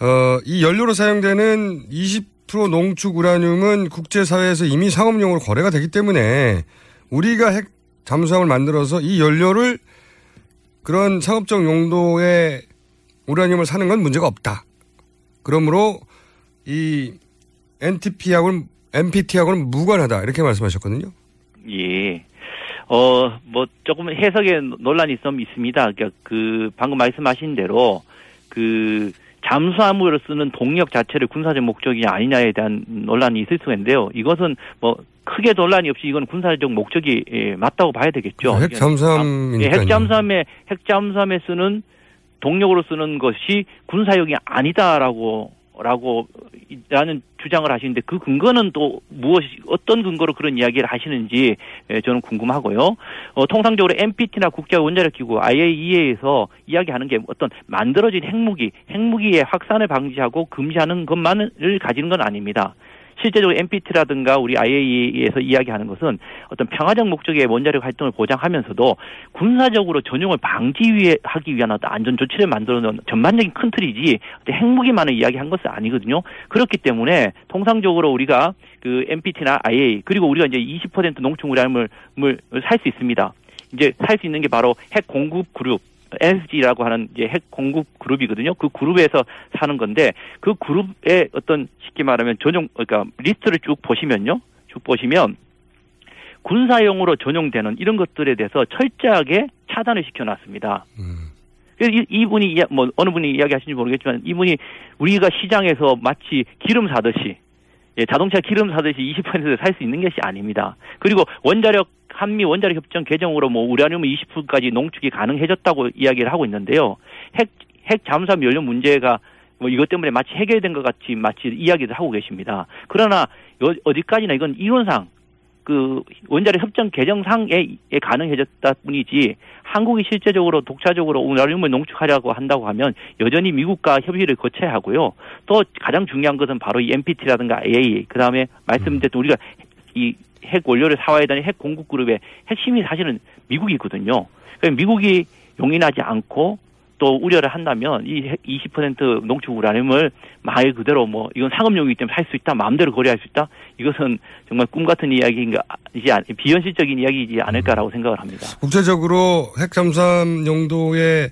어, 이 연료로 사용되는 20% 농축 우라늄은 국제사회에서 이미 상업용으로 거래가 되기 때문에 우리가 핵 잠수함을 만들어서 이 연료를 그런 상업적 용도의 우라늄을 사는 건 문제가 없다. 그러므로 이 NTP하고는 NPT하고는 무관하다 이렇게 말씀하셨거든요. 예. 어, 뭐, 조금 해석에 논란이 좀 있습니다. 그러니까 그, 방금 말씀하신 대로, 그, 잠수함으로 쓰는 동력 자체를 군사적 목적이 아니냐에 대한 논란이 있을 수가 있는데요. 이것은 뭐, 크게 논란이 없이 이건 군사적 목적이 예, 맞다고 봐야 되겠죠. 핵 잠수함이니까요. 예, 핵잠수함에, 핵 잠수함에 쓰는 동력으로 쓰는 것이 군사용이 아니다라고 라고 라는 주장을 하시는데 그 근거는 또 무엇이 어떤 근거로 그런 이야기를 하시는지 예, 저는 궁금하고요. 어, 통상적으로 NPT나 국제 원자력 기구 IAEA에서 이야기하는 게 어떤 만들어진 핵무기, 핵무기의 확산을 방지하고 금지하는 것만을 가지는 건 아닙니다. 실제적으로 NPT라든가 우리 IAEA에서 이야기하는 것은 어떤 평화적 목적의 원자력 활동을 보장하면서도 군사적으로 전용을 방지하기 위한 어떤 안전 조치를 만들어 놓은 전반적인 큰 틀이지 핵무기만을 이야기한 것은 아니거든요. 그렇기 때문에 통상적으로 우리가 그 NPT나 IAEA 그리고 우리가 이제 20% 농축 우라늄을 살 수 있습니다. 이제 살 수 있는 게 바로 핵 공급 그룹 NSG라고 하는 이제 핵 공급 그룹이거든요. 그 그룹에서 사는 건데 그 그룹의 어떤 쉽게 말하면 전용 그러니까 리스트를 쭉 보시면요. 쭉 보시면 군사용으로 전용되는 이런 것들에 대해서 철저하게 차단을 시켜놨습니다. 그래서 이, 이분이 뭐 어느 분이 이야기하시는지 모르겠지만 이분이 우리가 시장에서 마치 기름 사듯이 예, 자동차 기름 사듯이 20%살 수 있는 것이 아닙니다. 그리고 원자력 한미 원자력 협정 개정으로 뭐 우라늄 20%까지 농축이 가능해졌다고 이야기를 하고 있는데요. 핵, 핵 잠수함 연료 문제가 뭐 이것 때문에 마치 해결된 것 같이 마치 이야기를 하고 계십니다. 그러나 여- 어디까지나 이건 이론상 그 원자력 협정 개정상에 에 가능해졌다 뿐이지 한국이 실제적으로 독자적으로 우라늄을 농축하려고 한다고 하면 여전히 미국과 협의를 거쳐야 하고요. 또 가장 중요한 것은 바로 이 NPT라든가 AA 그 다음에 말씀드렸던 우리가 이 핵 원료를 사와야 되는 핵 공급 그룹의 핵심이 사실은 미국이거든요. 그러니까 미국이 용인하지 않고 또 우려를 한다면 이 20% 농축 우라늄을 말 그대로 뭐 이건 상업용이기 때문에 살 수 있다 마음대로 거래할 수 있다 이것은 정말 꿈 같은 이야기인가 이지 않- 비현실적인 이야기이지 않을까라고 생각을 합니다. 국제적으로 핵 잠수함 용도의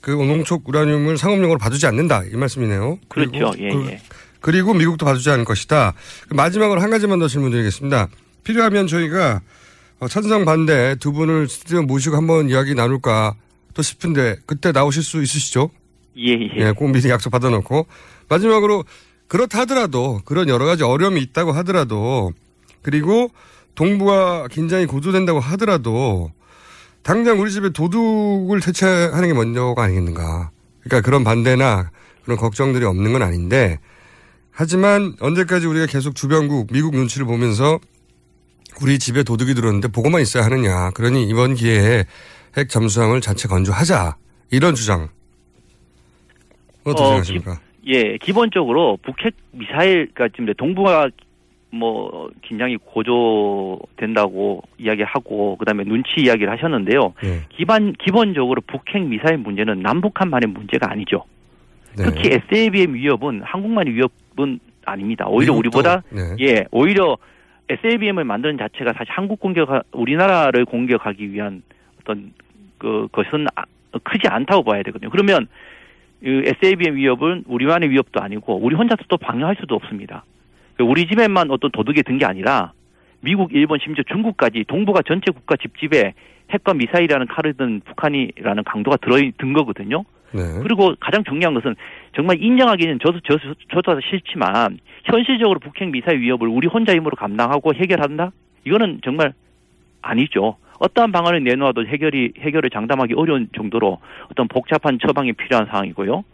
그 농축 우라늄을 상업용으로 봐주지 않는다 이 말씀이네요. 그리고 그렇죠. 예, 그, 예. 그 리고 미국도 봐주지 않을 것이다. 마지막으로 한 가지만 더 질문드리겠습니다. 필요하면 저희가 어, 찬성 반대 두 분을 스튜디오 모시고 한번 이야기 나눌까 또 싶은데 그때 나오실 수 있으시죠? 예, 예. 예, 꼭 미리 약속 받아놓고 마지막으로 그렇다 하더라도 그런 여러 가지 어려움이 있다고 하더라도 그리고 동부가 긴장이 고조된다고 하더라도 당장 우리 집에 도둑을 퇴치하는 게 먼저가 아니겠는가. 그러니까 그런 반대나 그런 걱정들이 없는 건 아닌데 하지만 언제까지 우리가 계속 주변국 미국 눈치를 보면서 우리 집에 도둑이 들어오는데 보고만 있어야 하느냐. 그러니 이번 기회에 핵 잠수함을 자체 건조하자. 이런 주장. 어떻게 어, 생각하십니까? 예, 기본적으로 북핵 미사일가 지금 동부가 뭐 긴장이 고조된다고 이야기하고 그다음에 눈치 이야기를 하셨는데요. 네. 기반 기본적으로 북핵 미사일 문제는 남북한만의 문제가 아니죠. 네. 특히 SLBM 위협은 한국만의 위협은 아닙니다. 오히려 미국도, 우리보다 네. 예, 오히려 SLBM을 만드는 자체가 사실 한국 공격 우리나라를 공격하기 위한 어떤 그 것은 아- 크지 않다고 봐야 되거든요. 그러면 그 SLBM 위협은 우리만의 위협도 아니고 우리 혼자서 또 방어할 수도 없습니다. 그 우리 집에만 어떤 도둑이 든 게 아니라 미국, 일본, 심지어 중국까지 동북아 전체 국가 집집에 핵과 미사일이라는 칼을 든 북한이라는 강도가 들어든 거거든요. 네. 그리고 가장 중요한 것은 정말 인정하기는 저도 저, 저도 싫지만 현실적으로 북핵 미사일 위협을 우리 혼자 힘으로 감당하고 해결한다? 이거는 정말 아니죠. 어떠한 방안을 내놓아도 해결이 해결을 장담하기 어려운 정도로 어떤 복잡한 처방이 필요한 상황이고요.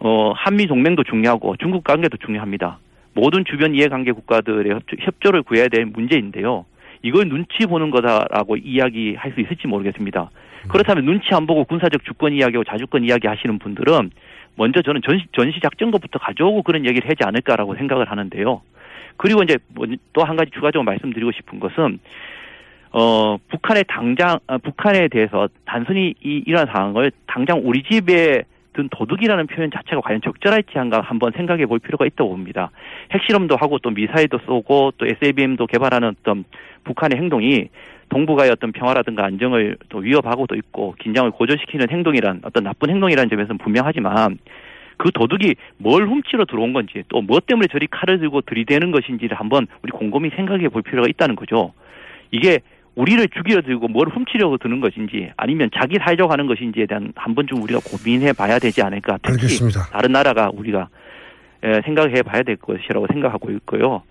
어, 한미 동맹도 중요하고 중국 관계도 중요합니다. 모든 주변 이해관계 국가들의 협조, 협조를 구해야 될 문제인데요. 이걸 눈치 보는 거다라고 이야기할 수 있을지 모르겠습니다. 그렇다면 눈치 안 보고 군사적 주권 이야기하고 자주권 이야기 하시는 분들은 먼저 저는 전시, 전시 작전거부터 가져오고 그런 얘기를 하지 않을까라고 생각을 하는데요. 그리고 이제 뭐또한 가지 추가적으로 말씀드리고 싶은 것은 어 북한의 당장 아, 북한에 대해서 단순히 이 이러한 상황을 당장 우리 집에 든 도둑이라는 표현 자체가 과연 적절할지 한가 한번 생각해 볼 필요가 있다고 봅니다. 핵실험도 하고 또 미사일도 쏘고 또 SLBM도 개발하는 어떤 북한의 행동이 동북아의 어떤 평화라든가 안정을 또 위협하고도 있고 긴장을 고조시키는 행동이란 어떤 나쁜 행동이라는 점에서는 분명하지만 그 도둑이 뭘 훔치러 들어온 건지 또 무엇 때문에 저리 칼을 들고 들이대는 것인지를 한번 우리 곰곰이 생각해 볼 필요가 있다는 거죠. 이게 우리를 죽이려 들고 뭘 훔치려고 드는 것인지 아니면 자기 살려고 하는 것인지에 대한 한 번쯤 우리가 고민해 봐야 되지 않을까. 특히 알겠습니다. 다른 나라가 우리가 에, 생각해 봐야 될 것이라고 생각하고 있고요.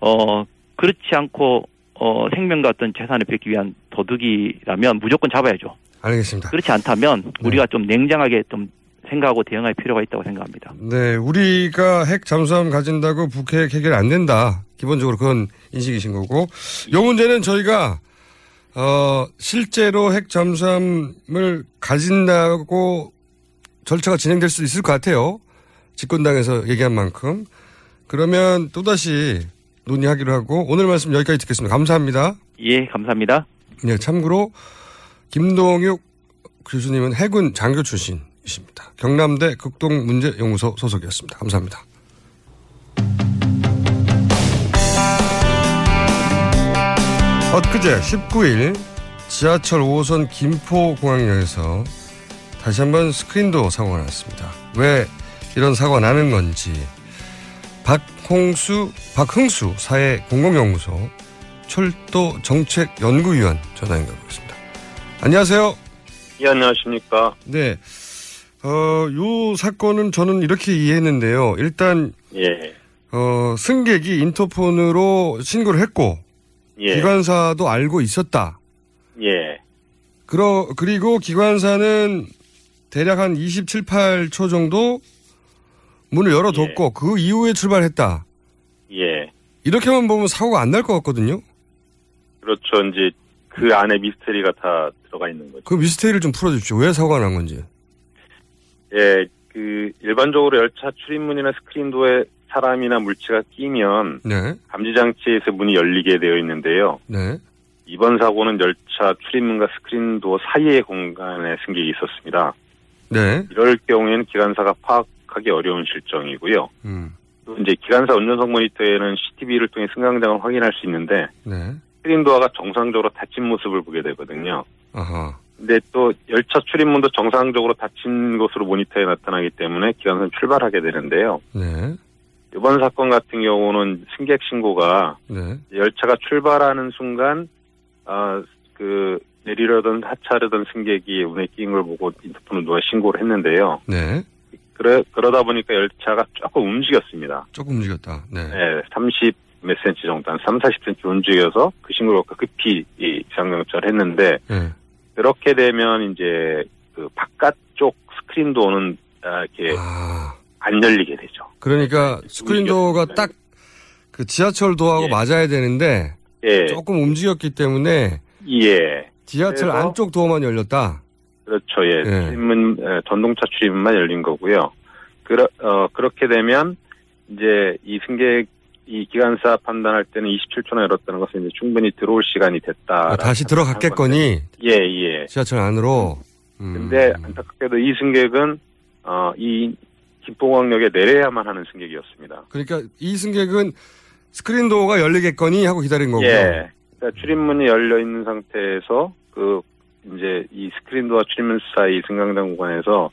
어, 그렇지 않고 어, 생명과 어떤 재산을 뺏기 위한 도둑이라면 무조건 잡아야죠. 알겠습니다. 그렇지 않다면 우리가 좀 냉정하게 좀 생각하고 대응할 필요가 있다고 생각합니다. 네, 우리가 핵 잠수함 가진다고 북핵 해결 안 된다. 기본적으로 그건 인식이신 거고. 요 문제는 저희가 어, 실제로 핵 잠수함을 가진다고 절차가 진행될 수 있을 것 같아요. 집권당에서 얘기한 만큼. 그러면 또다시 논의하기로 하고 오늘 말씀 여기까지 듣겠습니다. 감사합니다. 예, 감사합니다. 네, 참고로 김동육 교수님은 해군 장교 출신이십니다. 경남대 극동문제연구소 소속이었습니다. 감사합니다. 엊그제 19일 지하철 5호선 김포공항역에서 다시 한번 스크린도 사고가 났습니다. 왜 이런 사고가 나는 건지 박홍수, 박흥수 사회 공공연구소 철도 정책 연구위원 전화 연결하겠습니다. 안녕하세요. 예, 안녕하십니까. 네. 어, 요 사건은 저는 이렇게 이해했는데요. 일단, 예, 어, 승객이 인터폰으로 신고를 했고, 예, 기관사도 알고 있었다. 예, 그러, 그리고 기관사는 대략 한 27, 8초 정도 문을 열어뒀고, 그 이후에 출발했다. 예. 이렇게만 보면 사고가 안 날 것 같거든요. 그렇죠. 이제 그 안에 미스터리가 다 들어가 있는 거죠. 그 미스테리를 좀 풀어주십시오. 왜 사고가 난 건지. 예, 그 일반적으로 열차 출입문이나 스크린 도에 사람이나 물체가 끼면 네. 감지 장치에서 문이 열리게 되어 있는데요. 네. 이번 사고는 열차 출입문과 스크린도어 사이의 공간에 승객이 있었습니다. 네. 이럴 경우에는 기관사가 파악하기 어려운 실정이고요. 음. 또 이제 기관사 운전석 모니터에는 CCTV를 통해 승강장을 확인할 수 있는데 네. 스크린 도어가 정상적으로 닫힌 모습을 보게 되거든요. 아하. 근데 또 열차 출입문도 정상적으로 닫힌 것으로 모니터에 나타나기 때문에 기관사는 출발하게 되는데요. 네. 이번 사건 같은 경우는 승객 신고가 네. 열차가 출발하는 순간 아 그 내리려던 하차하려던 승객이 문에 끼인 걸 보고 인터폰을 누가 신고를 했는데요. 네. 그래 그러다 보니까 열차가 조금 움직였습니다. 조금 움직였다. 네. 네, 30몇 센치 정도, 한 3, 40cm 움직여서 그 신고를 급히 이 비상정차를 했는데 네. 그렇게 되면 이제 그 바깥쪽 스크린도어는 아, 이렇게 안 열리게 되죠. 그러니까 스크린도어가 딱 그 지하철 도하고 맞아야 되는데 예, 조금 움직였기 때문에 예. 지하철 안쪽 도어만 열렸다. 그렇죠. 예. 예. 출입문, 에, 전동차 출입문만 열린 거고요. 그러, 어, 그렇게 되면 이제 이 승객, 이 기관사 판단할 때는 27초나 열었다는 것은 이제 충분히 들어올 시간이 됐다. 아, 다시 들어갔겠거니 예, 예. 지하철 안으로. 근데 안타깝게도 이 승객은, 어, 이 김포공항역에 내려야만 하는 승객이었습니다. 그러니까 이 승객은 스크린 도어가 열리겠거니 하고 기다린 거고요. 예. 그러니까 출입문이 열려 있는 상태에서 그 이제 이 스크린 도어 출입문 사이 승강장 구간에서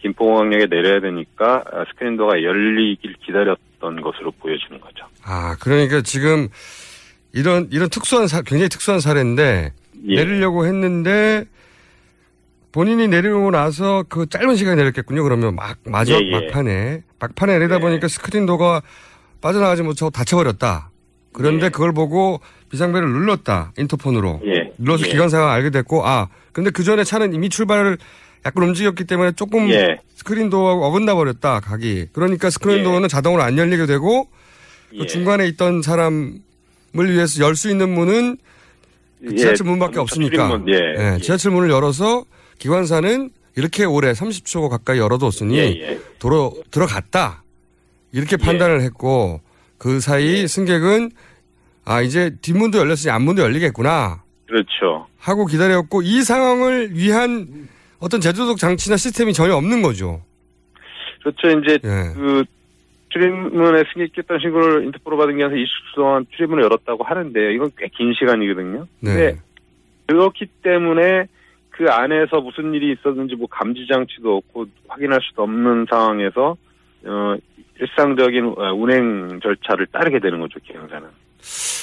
김포공항역에 내려야 되니까 아, 스크린 도어가 열리길 기다렸던 것으로 보여지는 거죠. 아, 그러니까 지금 이런 이런 특수한 사, 굉장히 특수한 사례인데 예. 내리려고 했는데 본인이 내리고 나서 그 짧은 시간에 내렸겠군요. 그러면 막 마지막 예, 예. 막판에 막판에 내리다 보니까 스크린도어가 빠져나가지 못하고 닫혀버렸다. 그런데 그걸 보고 비상벨을 눌렀다 인터폰으로 예. 눌러서 예. 기관사가 알게 됐고 아 근데 그 전에 차는 이미 출발을 약간 움직였기 때문에 조금 예. 스크린도어가 어긋나 버렸다 각이 그러니까 스크린도어는 자동으로 안 열리게 되고 그 예. 중간에 있던 사람을 위해서 열 수 있는 문은 그 예, 지하철 문밖에 없으니까 출입문, 예, 예, 지하철 문을 열어서 기관사는 이렇게 오래 30초 가까이 열어뒀으니 예, 예. 도로 들어갔다 이렇게 판단을 했고 그 사이 승객은 아 이제 뒷문도 열렸으니 앞문도 열리겠구나 그렇죠. 하고 기다렸고 이 상황을 위한 어떤 제도적 장치나 시스템이 전혀 없는 거죠. 그렇죠. 이제 예. 그 출입문에 승객했던 신고를 인터폴로 받은 게 한 20초 동안 출입문을 열었다고 하는데 이건 꽤 긴 시간이거든요. 네. 근데 그렇기 때문에 그 안에서 무슨 일이 있었는지 뭐 감지 장치도 없고 확인할 수도 없는 상황에서 어 일상적인 어, 운행 절차를 따르게 되는 거죠 기관사는.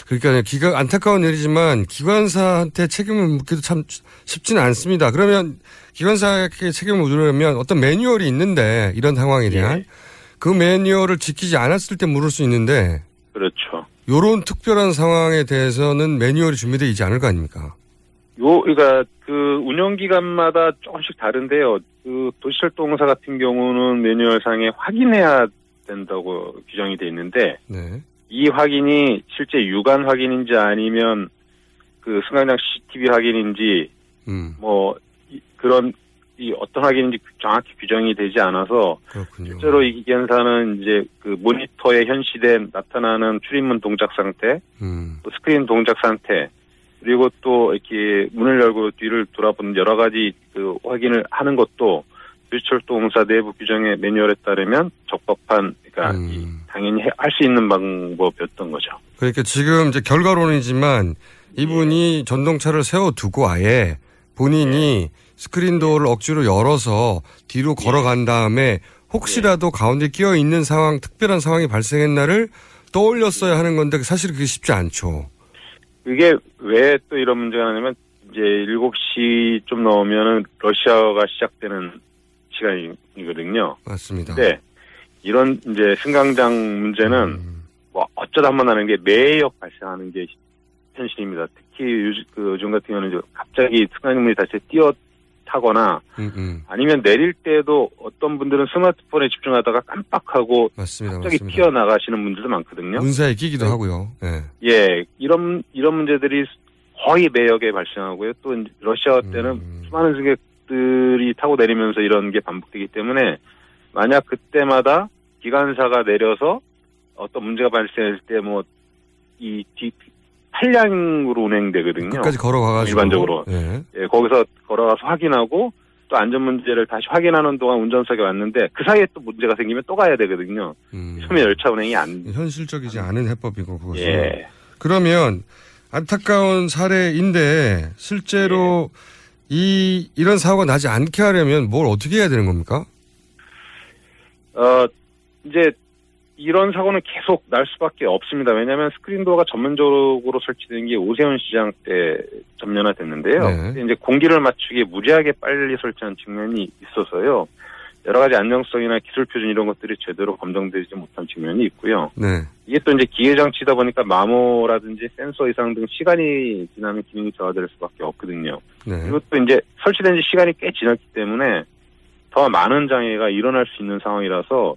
그러니까 기가 안타까운 일이지만 기관사한테 책임을 묻기도 참 쉽지는 않습니다. 그러면 기관사에게 책임을 묻으려면 어떤 매뉴얼이 있는데 이런 상황에 대한 그 매뉴얼을 지키지 않았을 때 물을 수 있는데 그렇죠. 요런 특별한 상황에 대해서는 매뉴얼이 준비되어 있지 않을 거 아닙니까? 요, 그러니까 그 운영 기간마다 조금씩 다른데요. 그 도시철도공사 같은 경우는 매뉴얼상에 확인해야 된다고 규정이 돼 있는데 네. 이 확인이 실제 유관 확인인지 아니면 그 승강장 CCTV 확인인지 음, 뭐 이- 그런 이 어떤 확인인지 정확히 규정이 되지 않아서 그렇군요. 실제로 이 기관사는 이제 그 모니터에 현시된 나타나는 출입문 동작 상태, 음, 또 스크린 동작 상태, 그리고 또 이렇게 문을 열고 뒤를 돌아보는 여러 가지 그 확인을 하는 것도 도시철도 공사 내부 규정의 매뉴얼에 따르면 적법한 그러니까 음. 이 당연히 할 수 있는 방법이었던 거죠. 그러니까 지금 이제 결과론이지만 이분이 전동차를 세워두고 아예 본인이 스크린 도어를 억지로 열어서 뒤로 걸어간 다음에 혹시라도 가운데 끼어 있는 상황, 특별한 상황이 날을 떠올렸어야 하는 건데 사실 그게 쉽지 않죠. 그게 왜 또 이런 문제가 나냐면 이제 7시 좀 넘으면은 러시아가 시작되는 시간이거든요. 맞습니다. 근데 이런 이제 승강장 문제는 뭐 어쩌다 한 번 나는 게 매역 발생하는 게 현실입니다. 특히 요즘, 그 요즘 같은 경우는 갑자기 승강문이 다시 뛰어 타거나 음, 음. 아니면 내릴 때도 어떤 분들은 스마트폰에 집중하다가 깜빡하고 맞습니다. 갑자기 맞습니다. 튀어나가시는 분들도 많거든요. 문사에 끼기도 하고요. 예. 예, 이런 이런 문제들이 거의 매역에 발생하고요. 또 러시아 때는 음. 수많은 승객들이 타고 내리면서 이런 게 반복되기 때문에 만약 그때마다 기관사가 내려서 어떤 문제가 발생했을 때 뭐 이 뒤 팔량으로 운행되거든요. 끝까지 걸어가가지고. 일반적으로 예. 예, 거기서 걸어가서 확인하고 또 안전 문제를 다시 확인하는 동안 운전석에 왔는데 그 사이에 또 문제가 생기면 또 가야 되거든요. 음. 처음에 열차 운행이 안 현실적이지 않은 해법이고 그것은. 예. 그러면 안타까운 사례인데 실제로 이 이런 사고가 나지 않게 하려면 뭘 어떻게 해야 되는 겁니까? 어, 이제 이런 사고는 계속 날 수밖에 없습니다. 왜냐하면 스크린도어가 전문적으로 설치된 게 오세훈 시장 때 전면화 됐는데요. 네. 근데 이제 공기를 맞추기에 무리하게 빨리 설치한 측면이 있어서요. 여러 가지 안정성이나 기술 표준 이런 것들이 제대로 검증되지 못한 측면이 있고요. 네. 이게 또 이제 기계 장치다 보니까 마모라든지 센서 이상 등 시간이 지나면 기능이 저하될 수밖에 없거든요. 네. 또 이제 설치된 지 시간이 꽤 지났기 때문에 더 많은 장애가 일어날 수 있는 상황이라서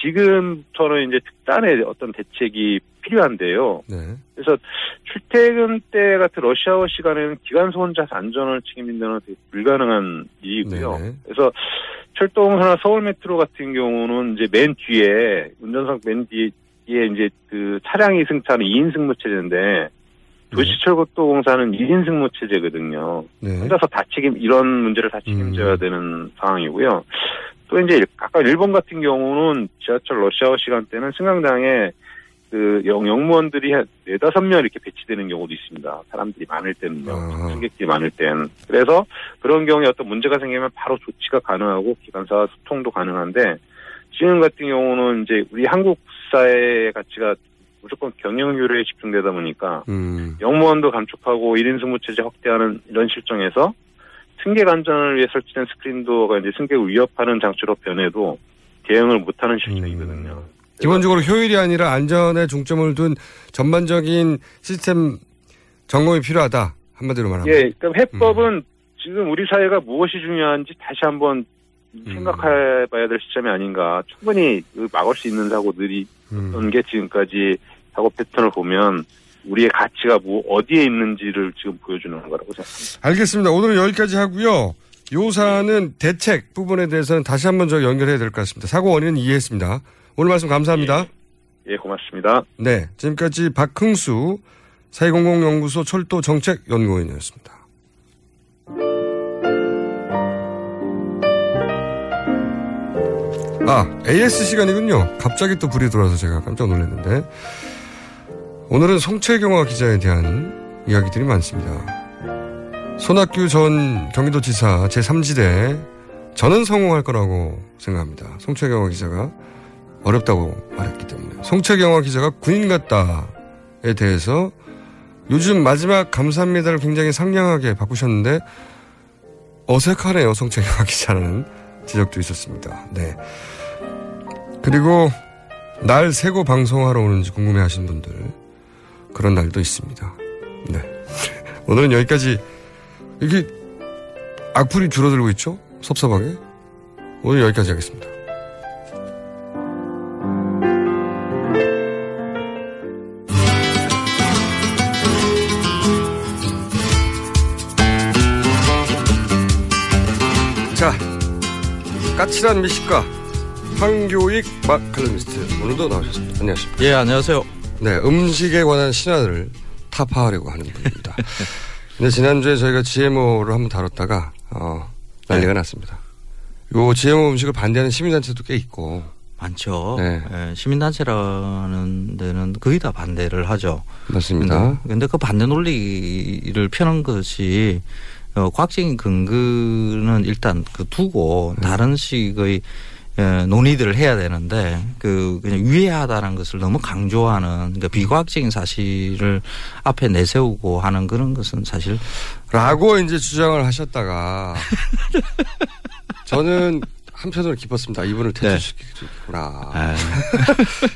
지금처럼 이제 특단의 어떤 대책이 필요한데요. 네. 그래서 출퇴근 때 같은 러시아워 시간에는 기관소 혼자서 안전을 책임진다는 건 되게 불가능한 일이고요. 네네. 그래서 철도공사나 서울 메트로 같은 경우는 이제 맨 뒤에 운전석 맨 뒤에 이제 그 차량이 승차하는 2인 승무 체제인데 도시철도공사는 1인 승무 체제거든요. 네. 혼자서 다 책임 이런 문제를 다 책임져야 되는 상황이고요. 또 이제 아까 일본 같은 경우는 지하철 러시아워 시간대는 승강장에 그 영, 영무원들이 한 네다섯 명 이렇게 배치되는 경우도 있습니다. 사람들이 많을 때는요. 승객들이 많을 땐. 그래서 그런 경우에 어떤 문제가 생기면 바로 조치가 가능하고 기관사와 소통도 가능한데 지금 같은 경우는 이제 우리 한국 사회의 가치가 무조건 경영효율에 집중되다 보니까 음. 영무원도 감축하고 1인 승무체제 확대하는 이런 실정에서 승객 안전을 위해 설치된 스크린도어가 이제 승객을 위협하는 장치로 변해도 대응을 못하는 실정이거든요. 기본적으로 효율이 아니라 안전에 중점을 둔 전반적인 시스템 점검이 필요하다. 한마디로 말하면. 예, 그럼 해법은 지금 우리 사회가 무엇이 중요한지 다시 한번 생각해봐야 될 시점이 아닌가. 충분히 그 막을 수 있는 사고들이 어떤 게 지금까지 사고 패턴을 보면 우리의 가치가 뭐 어디에 있는지를 지금 보여주는 거라고 생각합니다. 알겠습니다. 오늘은 여기까지 하고요. 요 사안은 대책 부분에 대해서는 다시 한번 저 연결해야 될 것 같습니다. 사고 원인은 이해했습니다. 오늘 말씀 감사합니다. 예, 고맙습니다. 네. 지금까지 박흥수 사회공공연구소 철도정책연구원이었습니다. 아, AS 시간이군요. 갑자기 또 불이 들어와서 제가 깜짝 놀랐는데. 오늘은 송채경화 기자에 대한 이야기들이 많습니다. 손학규 전 경기도지사 제3지대 저는 성공할 거라고 생각합니다. 송채경화 기자가 어렵다고 말했기 때문에. 송채경화 기자가 군인 같다에 대해서 요즘 마지막 감사합니다를 굉장히 상냥하게 바꾸셨는데 어색하네요. 송채경화 기자라는 지적도 있었습니다. 네. 그리고 날 세고 방송하러 오는지 궁금해 하시는 분들 그런 날도 있습니다. 네. 오늘은 여기까지 이게 악플이 줄어들고 있죠? 섭섭하게. 오늘 여기까지 하겠습니다. 자, 까칠한 미식가 황교익 마칼럼니스트 오늘도 나오셨습니다. 안녕하십니까? 예, 안녕하세요. 네, 음식에 관한 신화를 타파하려고 하는 분입니다. 근데 지난주에 저희가 GMO를 한번 다뤘다가 어, 난리가 났습니다. 요 GMO 음식을 반대하는 시민단체도 꽤 있고 많죠. 네. 예, 시민단체라는 데는 거의 다 반대를 하죠. 맞습니다. 근데 그 반대 논리를 펴는 것이 어, 과학적인 근거는 일단 그 두고 네. 다른 식의 예, 논의들을 해야 되는데 그 그냥 유해하다는 것을 너무 강조하는 그러니까 비과학적인 사실을 앞에 내세우고 하는 그런 것은 사실 라고 이제 주장을 하셨다가 저는 한편으로 기뻤습니다. 이분을 퇴출시키구나.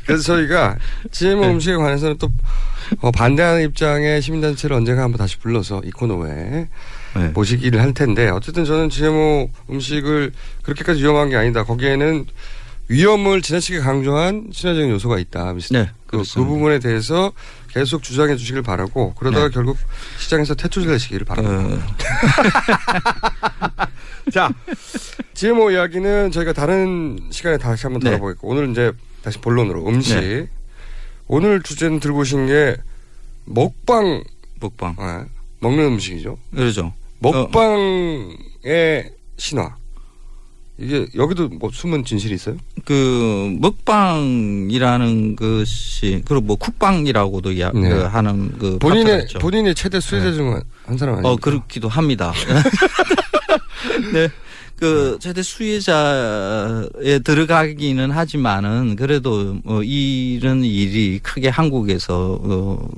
그래서 저희가 GMO 음식에 관해서는 또 어, 반대하는 입장의 시민단체를 언젠가 한번 다시 불러서 이 코너에 모시기를 할 텐데 어쨌든 저는 GMO 음식을 그렇게까지 위험한 게 아니다. 거기에는 위험을 지나치게 강조한 친화적인 요소가 있다. 네, 그, 그 부분에 대해서 계속 주장해 주시길 바라고 그러다가 네. 결국 시장에서 퇴출되시기를 바랍니다. 자, GMO 이야기는 저희가 다른 시간에 다시 한번 네. 다뤄보겠고 오늘 이제 다시 본론으로 음식. 네. 오늘 주제는 들고 오신 게 먹방. 먹방. 먹는 음식이죠. 그러죠. 먹방의 신화. 이게 여기도 뭐 숨은 진실이 있어요? 그 먹방이라는 것이 그리고 뭐 쿡방이라고도 이야- 네. 그 하는 그 본인의. 본인의 최대 수혜자 중한 사람 아니에요? 어 그렇기도 합니다. 네. 그 최대 수혜자에 들어가기는 하지만은 그래도 뭐 이런 일이 크게 한국에서 어,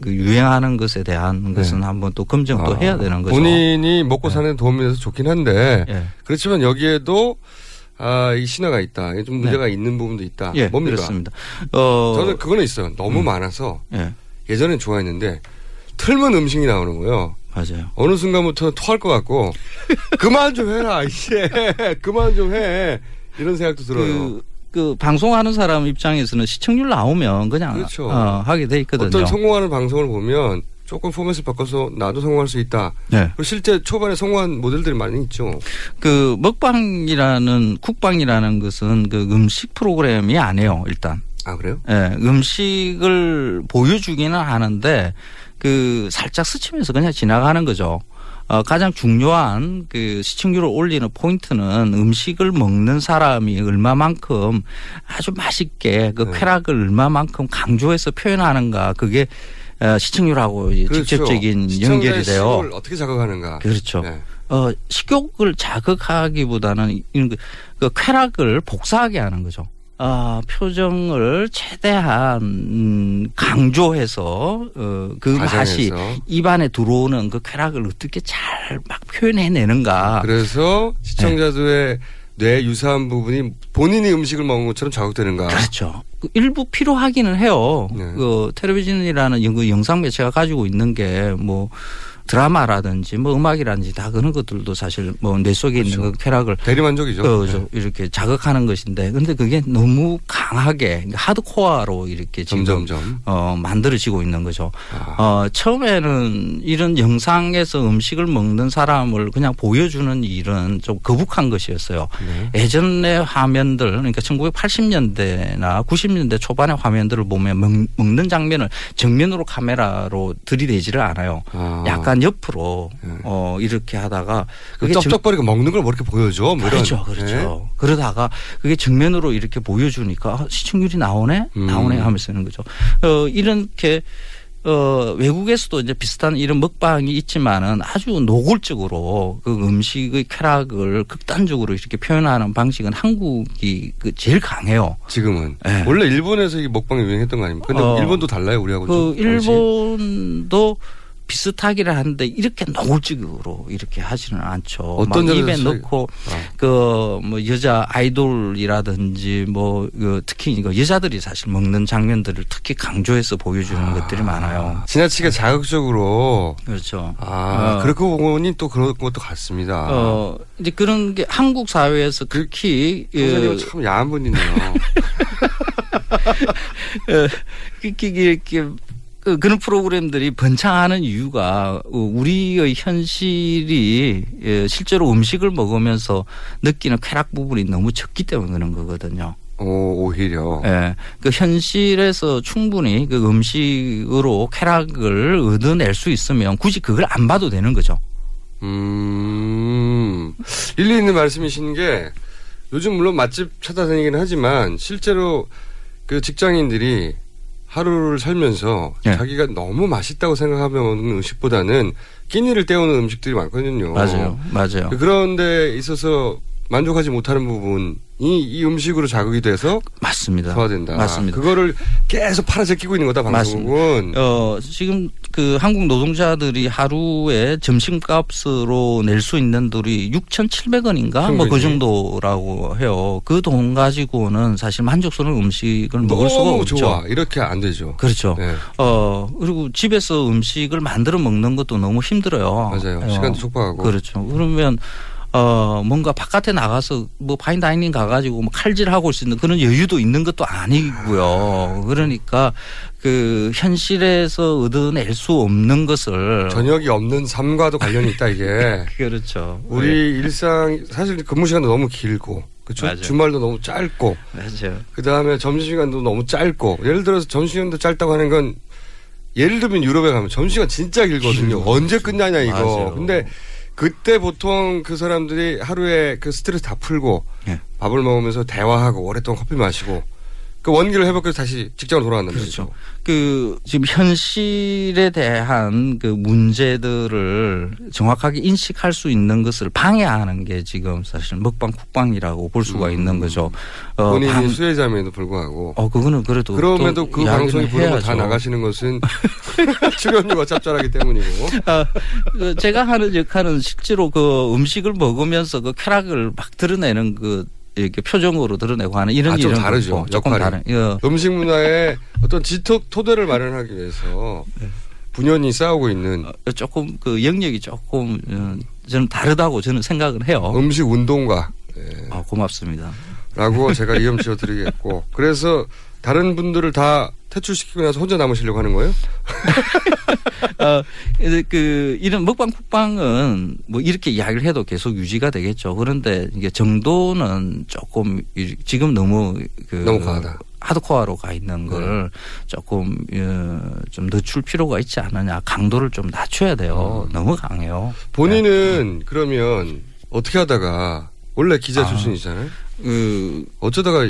그 유행하는 것에 대한 것은 한번 또 검증도 아, 해야 되는 거죠. 본인이 먹고 사는 데 도움이 돼서 좋긴 한데 예. 그렇지만 여기에도 아, 이 신화가 있다. 좀 문제가 있는 부분도 있다. 예, 뭡니까? 그렇습니다. 어, 저는 그거는 있어요. 너무 음. 많아서 예. 예전엔 좋아했는데 틀면 음식이 나오는 거예요. 맞아요. 어느 순간부터 토할 것 같고 그만 좀 해라 이제 그만 좀 해. 이런 생각도 들어요. 그, 그 방송하는 사람 입장에서는 시청률 나오면 그냥 그렇죠. 어, 하게 돼 있거든요. 어떤 성공하는 방송을 보면 조금 포맷을 바꿔서 나도 성공할 수 있다. 네. 실제 초반에 성공한 모델들이 많이 있죠. 그 먹방이라는 쿡방이라는 것은 그 음식 프로그램이 아니에요 일단. 아 그래요? 예, 음식을 보여주기는 하는데 그 살짝 스치면서 그냥 지나가는 거죠. 어, 가장 중요한 그 시청률을 올리는 포인트는 음식을 먹는 사람이 얼마만큼 아주 맛있게 그 네. 쾌락을 얼마만큼 강조해서 표현하는가 그게 어, 시청률하고 그렇죠. 직접적인 연결이 돼요. 식욕을 어떻게 자극하는가. 그렇죠. 네. 어, 식욕을 자극하기보다는 이런 그, 그 쾌락을 복사하게 하는 거죠. 아, 표정을 최대한 음, 강조해서 어, 그 맛이. 입안에 들어오는 그 쾌락을 어떻게 잘 막 표현해내는가. 그래서 시청자들의 뇌 유사한 부분이 본인이 음식을 먹은 것처럼 자극되는가. 그렇죠. 그 일부 필요하기는 해요. 네. 그 텔레비전이라는 영- 그 영상 매체가 가지고 있는 게뭐 드라마라든지 뭐 음악이라든지 다 그런 것들도 사실 뭐 뇌 속에 있는 그 쾌락을 대리만족이죠. 그, 네. 저 이렇게 자극하는 것인데 근데 그게 너무 강하게 그러니까 하드코어로 이렇게 지금 점점점. 어, 만들어지고 있는 거죠. 어, 처음에는 이런 영상에서 음식을 먹는 사람을 그냥 보여주는 일은 좀 거북한 것이었어요. 네. 예전의 화면들, 그러니까 1980년대나 90년대 초반의 화면들을 보면 먹, 먹는 장면을 정면으로 카메라로 들이대지를 않아요. 아. 약간 옆으로 어, 이렇게 하다가 그 정- 쩝쩝거리고 먹는 걸 뭐 이렇게 보여줘. 뭐. 그렇죠, 그렇죠. 그러다가 그게 정면으로 이렇게 보여주니까 아, 시청률이 나오네, 음. 나오네 하면서 하는 거죠. 어, 이렇게 어, 외국에서도 이제 비슷한 이런 먹방이 있지만은 아주 노골적으로 그 음식의 쾌락을 극단적으로 이렇게 표현하는 방식은 한국이 그 제일 강해요. 지금은. 네. 원래 일본에서 이 먹방이 유행했던 거 아닙니까? 근데 어. 일본도 달라요, 우리하고. 그? 일본도 비슷하기는 한데 이렇게 노골적으로 이렇게 하지는 않죠. 어떤 막 입에 넣고 어. 그뭐 여자 아이돌이라든지 뭐 그 특히 이거 여자들이 사실 먹는 장면들을 특히 강조해서 보여주는 것들이 많아요. 지나치게 자극적으로. 그렇죠. 아, 어. 그렇고 보니 또 그런 것도 같습니다. 어 이제 그런 게 한국 사회에서 특히 선생님은 어, 참 야한 분이네요. 어, 특히 이렇게 그- 그런 프로그램들이 번창하는 이유가 어, 우리의 현실이 예, 실제로 음식을 먹으면서 느끼는 쾌락 부분이 너무 적기 때문에 그런 거거든요. 오, 오히려. 예. 그 현실에서 충분히 그 음식으로 쾌락을 얻어낼 수 있으면 굳이 그걸 안 봐도 되는 거죠. 음, 일리 있는 말씀이신 게 요즘 물론 맛집 찾아다니긴 하지만 실제로 그 직장인들이 하루를 살면서 예. 자기가 너무 맛있다고 생각하면 음식보다는 끼니를 때우는 음식들이 많거든요. 맞아요. 맞아요. 그런데 있어서 만족하지 못하는 부분이 이 음식으로 자극이 돼서 맞습니다. 소화된다. 맞습니다. 그거를 계속 팔아제끼고 있는 거다 방송은. 어, 지금 그 한국 노동자들이 하루에 점심값으로 낼 수 있는 돈이 6,700원인가 뭐 그. 정도라고 해요. 그 돈 가지고는 사실 만족스러운 음식을 먹을 수가 없죠. 좋아. 이렇게 안 되죠. 그렇죠. 네. 어, 그리고 집에서 음식을 만들어 먹는 것도 너무 힘들어요. 맞아요. 어, 시간도 촉박하고. 그렇죠. 그러면 어, 뭔가 바깥에 나가서 뭐 파인다이닝 가가지고 뭐 칼질하고 올 수 있는 그런 여유도 있는 것도 아니고요. 그러니까 그 현실에서 얻어낼 수 없는 것을 저녁이 없는 삶과도 관련이 있다 이게. 그렇죠. 우리 일상 사실 근무 시간도 너무 길고 그렇죠. 맞아요. 주말도 너무 짧고 맞아요. 그 다음에 점심 시간도 너무 짧고 예를 들어서 점심 시간도 짧다고 하는 건 예를 들면 유럽에 가면 점심 시간 진짜 길거든요. 언제 끝나냐 이거. 맞아요. 근데 그때 보통 그 사람들이 하루에 그 스트레스 다 풀고 예. 밥을 먹으면서 대화하고 오랫동안 커피 마시고 그 원기를 회복해서 다시 직장으로 돌아간다는 그렇죠. 그 지금 현실에 대한 그 문제들을 정확하게 인식할 수 있는 것을 방해하는 게 지금 사실 먹방 국방이라고 볼 수가 있는 거죠. 어, 본인이 방- 수혜자임에도 불구하고. 어 그거는 그래도 그럼에도 또그 방송이 부르면 다 해야죠. 나가시는 것은 출연료가 짭짤하기 때문이고. 아, 그 제가 하는 역할은 실제로 그 음식을 먹으면서 그 쾌락을 막 드러내는 그 이렇게 표정으로 드러내고 하는 이런 아, 좀 일은 다르죠. 조금. 다른. 예. 음식 문화에 어떤 지토 토대를 마련하기 위해서 분연히 싸우고 있는 어, 조금 그 영역이 조금 어, 저는 다르다고 저는 생각을 해요. 음식 운동가. 아, 고맙습니다. 라고 제가 이름 지어 드리겠고. 그래서 다른 분들을 다 퇴출시키고 나서 혼자 남으시려고 하는 거예요? 어, 그 이런 먹방 국방은 뭐 이렇게 이야기를 해도 계속 유지가 되겠죠. 그런데 이게 정도는 조금 이- 지금 너무 그 너무 과하다. 네. 하드코어로 가 있는 걸 조금 어, 좀 늦출 필요가 있지 않느냐. 강도를 좀 낮춰야 돼요. 음. 너무 강해요. 본인은 그러면 어떻게 하다가 원래 기자 아. 출신이잖아요. 그 어쩌다가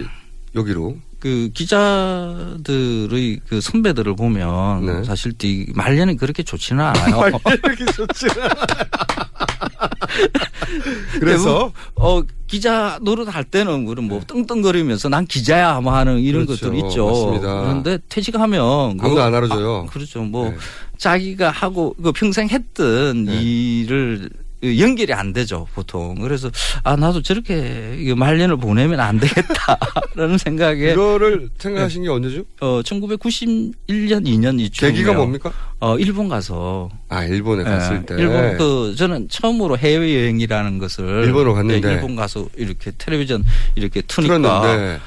여기로 그 기자들의 그 선배들을 보면 네. 사실 이 말년이 그렇게 좋지는 않아요. 이렇게 좋지 그래서? 어 기자 노릇 할 때는 그런 뭐 떵떵거리면서 난 기자야 뭐 하는 이런 그렇죠. 것들이 있죠. 맞습니다. 그런데 퇴직하면 아무도 그거- 안 알아줘요. 아, 그렇죠. 뭐 네. 자기가 하고 그 평생 했던 네. 일을 연결이 안 되죠 보통. 그래서 아 나도 저렇게 말년을 보내면 안 되겠다라는 생각에 이거를 생각하신 게 언제죠? 어 1991년 2년 이쯤 계기가 뭡니까? 어 일본 가서 아 일본에 갔을 예, 때 일본 그 저는 처음으로 해외 여행이라는 것을 일본으로 갔는데. 예, 일본 가서 이렇게 텔레비전 이렇게 트니까 틀었는데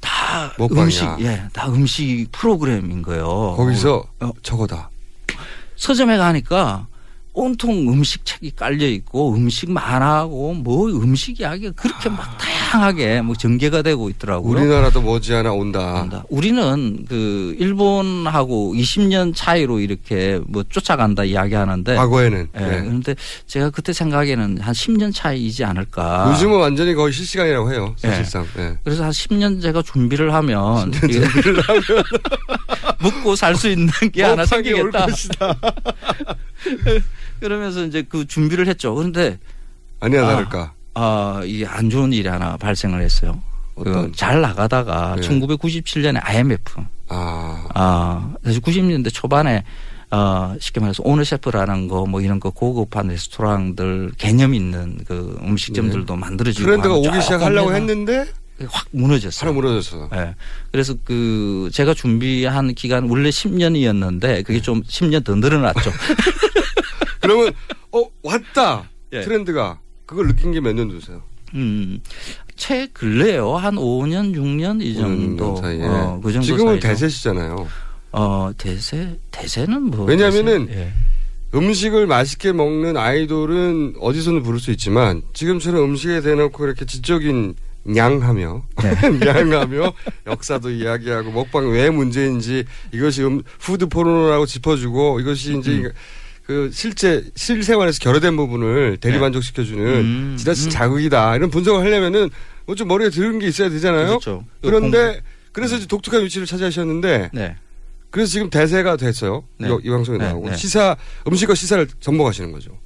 다 먹방이야. 음식 예, 다 음식 프로그램인 거예요. 거기서 어, 저거다. 서점에 가니까 온통 음식 책이 깔려 있고 음식 만화하고 뭐 음식 이야기가 그렇게 막 다 양하게 뭐 전개가 되고 있더라고요. 우리나라도 머지않아 온다. 우리는 그 일본하고 20년 차이로 이렇게 뭐 쫓아간다 이야기하는데 과거에는. 예, 네. 그런데 제가 그때 생각에는 한 10년 차이지 않을까. 요즘은 완전히 거의 실시간이라고 해요. 사실상. 예. 그래서 한 10년 제가 준비를 하면 이게 먹고 살 수 있는 게 하나 생기겠다. 그러면서 이제 그 준비를 했죠. 그런데 아니야 아, 다를까. 아, 이게 안 좋은 일이 하나 발생을 했어요. 그? 잘 나가다가 네. 1997년에 IMF. 아. 아, 사실 90년대 초반에 어, 쉽게 말해서 오너 셰프라는 거 뭐 이런 거 고급한 레스토랑들 개념 있는 그 음식점들도 만들어지고 트렌드가 오기 시작하려고 했는데 확 무너졌어요. 하나 무너졌어. 예. 그래서 그 제가 준비한 기간 원래 10년이었는데 네. 그게 좀 10년 더 늘어났죠. 그러면 어 왔다 예. 트렌드가 그걸 느낀 게 몇년 되세요? 음. 최 근래요. 한 5년, 6년 이 정도. 사이에. 어, 그 정도 지금은 사이죠. 대세시잖아요. 어, 대세 대세는 뭐 왜냐하면은 대세? 예. 음식을 맛있게 먹는 아이돌은 어디서는 부를 수 있지만 지금처럼 음식에 대놓고 이렇게 지적인 냠냠하며 냠냠하며 역사도 이야기하고 먹방 왜 문제인지 이것이 음, food 포르노라고 짚어주고 이것이 이제 그 실제 실생활에서 결여된 부분을 대리 네. 만족시켜주는 음, 지나친 음. 자극이다 이런 분석을 하려면은 뭐 좀 머리에 들은 게 있어야 되잖아요. 그렇죠. 그 그런데 공부. 그래서 이제 독특한 위치를 차지하셨는데 네. 그래서 지금 대세가 됐어요. 네. 이, 이 방송에 네, 나오고 네. 시사 음식과 시사를 접목하시는 거죠.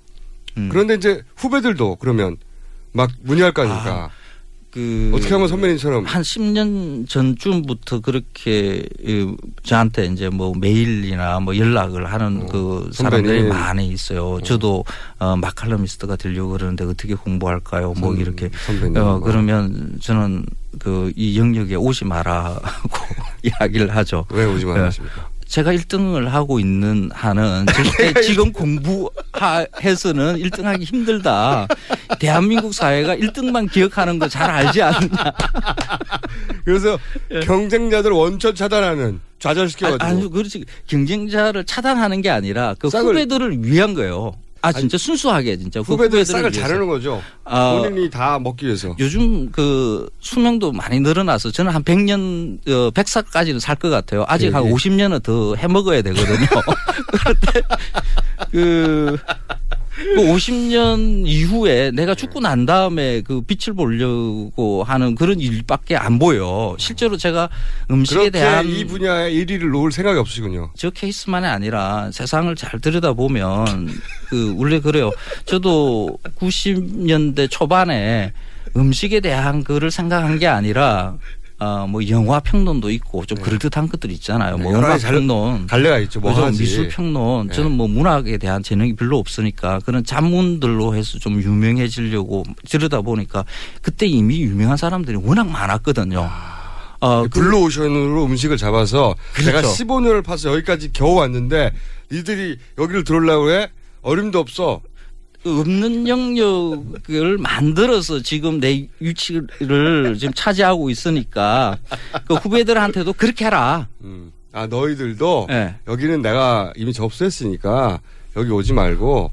음. 그런데 이제 후배들도 그러면 막 문의할 거 아닙니까? 그 어떻게 하면 선배님처럼 한 10년 전쯤부터 그렇게 이, 저한테 이제 뭐 메일이나 뭐 연락을 하는 그 사람들이 어, 선배님. 많이 있어요. 저도 어, 마칼럼니스트가 되려고 그러는데 어떻게 공부할까요? 뭐 선- 이렇게 선배님. 어, 뭐. 그러면 저는 그 이 영역에 오지 마라고 이야기를 하죠. 왜 오지 예. 말하십니까? 제가 1등을 하고 있는 한은 절대 지금 공부해서는 1등하기 힘들다. 대한민국 사회가 1등만 기억하는 거 잘 알지 않느냐. 그래서 경쟁자들 원천 차단하는 좌절시켜가지고 예. 아니, 아니, 그렇지. 경쟁자를 차단하는 게 아니라 그 후배들을 위한 거예요. 아, 진짜 순수하게 진짜. 그 후배들 싹을 위해서. 자르는 거죠. 아, 본인이 다 먹기 위해서. 요즘 그 수명도 많이 늘어나서 저는 한 100년, 어, 100살까지는 살 것 같아요. 아직 한 예, 예. 50년은 더 해 먹어야 되거든요. 그런데 그 그 50년 이후에 내가 죽고 난 다음에 그 빛을 보려고 하는 그런 일밖에 안 보여. 실제로 제가 음식에 대한 이 분야에 1위를 놓을 생각이 없으시군요. 저 케이스만이 아니라 세상을 잘 들여다 보면 그 원래 그래요. 저도 90년대 초반에 음식에 대한 거를 생각한 게 아니라 어뭐 영화 평론도 있고 좀 그럴듯한 것들 있잖아요. 뭐 네, 여러 음악 평론, 갈래가 있죠. 뭐. 미술 평론. 네. 저는 뭐 문학에 대한 재능이 별로 없으니까 그런 잡문들로 해서 좀 유명해지려고 들여다 보니까 그때 이미 유명한 사람들이 워낙 많았거든요. 어, 그- 블루오션으로 음식을 잡아서 그렇죠. 내가 15년을 파서 여기까지 겨우 왔는데 니들이 여기를 들어오려고 해? 어림도 없어. 없는 영역을 만들어서 지금 내 위치를 지금 차지하고 있으니까 그 후배들한테도 그렇게 해라. 아 너희들도 네. 여기는 내가 이미 접수했으니까 여기 오지 말고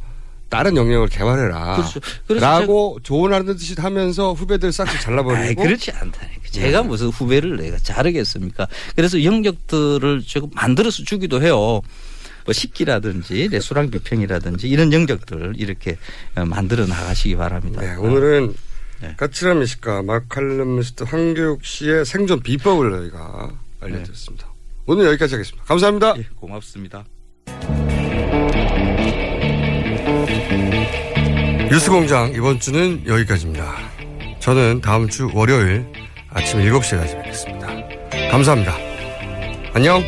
다른 영역을 개발해라. 그렇죠. 라고 조언하는 듯이 하면서 후배들 싹둑 잘라버리고. 아이, 그렇지 않다니까. 제가 무슨 후배를 내가 자르겠습니까? 그래서 영역들을 지금 만들어서 주기도 해요. 뭐 식기라든지 레스토랑 비평이라든지 이런 영역들 이렇게 어, 만들어 나가시기 바랍니다. 네, 오늘은 네. 까칠한 미식가 마칼럼니스트 황교육 씨의 생존 비법을 저희가 알려드렸습니다. 오늘 여기까지 하겠습니다. 감사합니다. 예, 고맙습니다. 뉴스공장 이번 주는 여기까지입니다. 저는 다음 주 월요일 아침 7시에 다시 뵙겠습니다. 감사합니다. 안녕.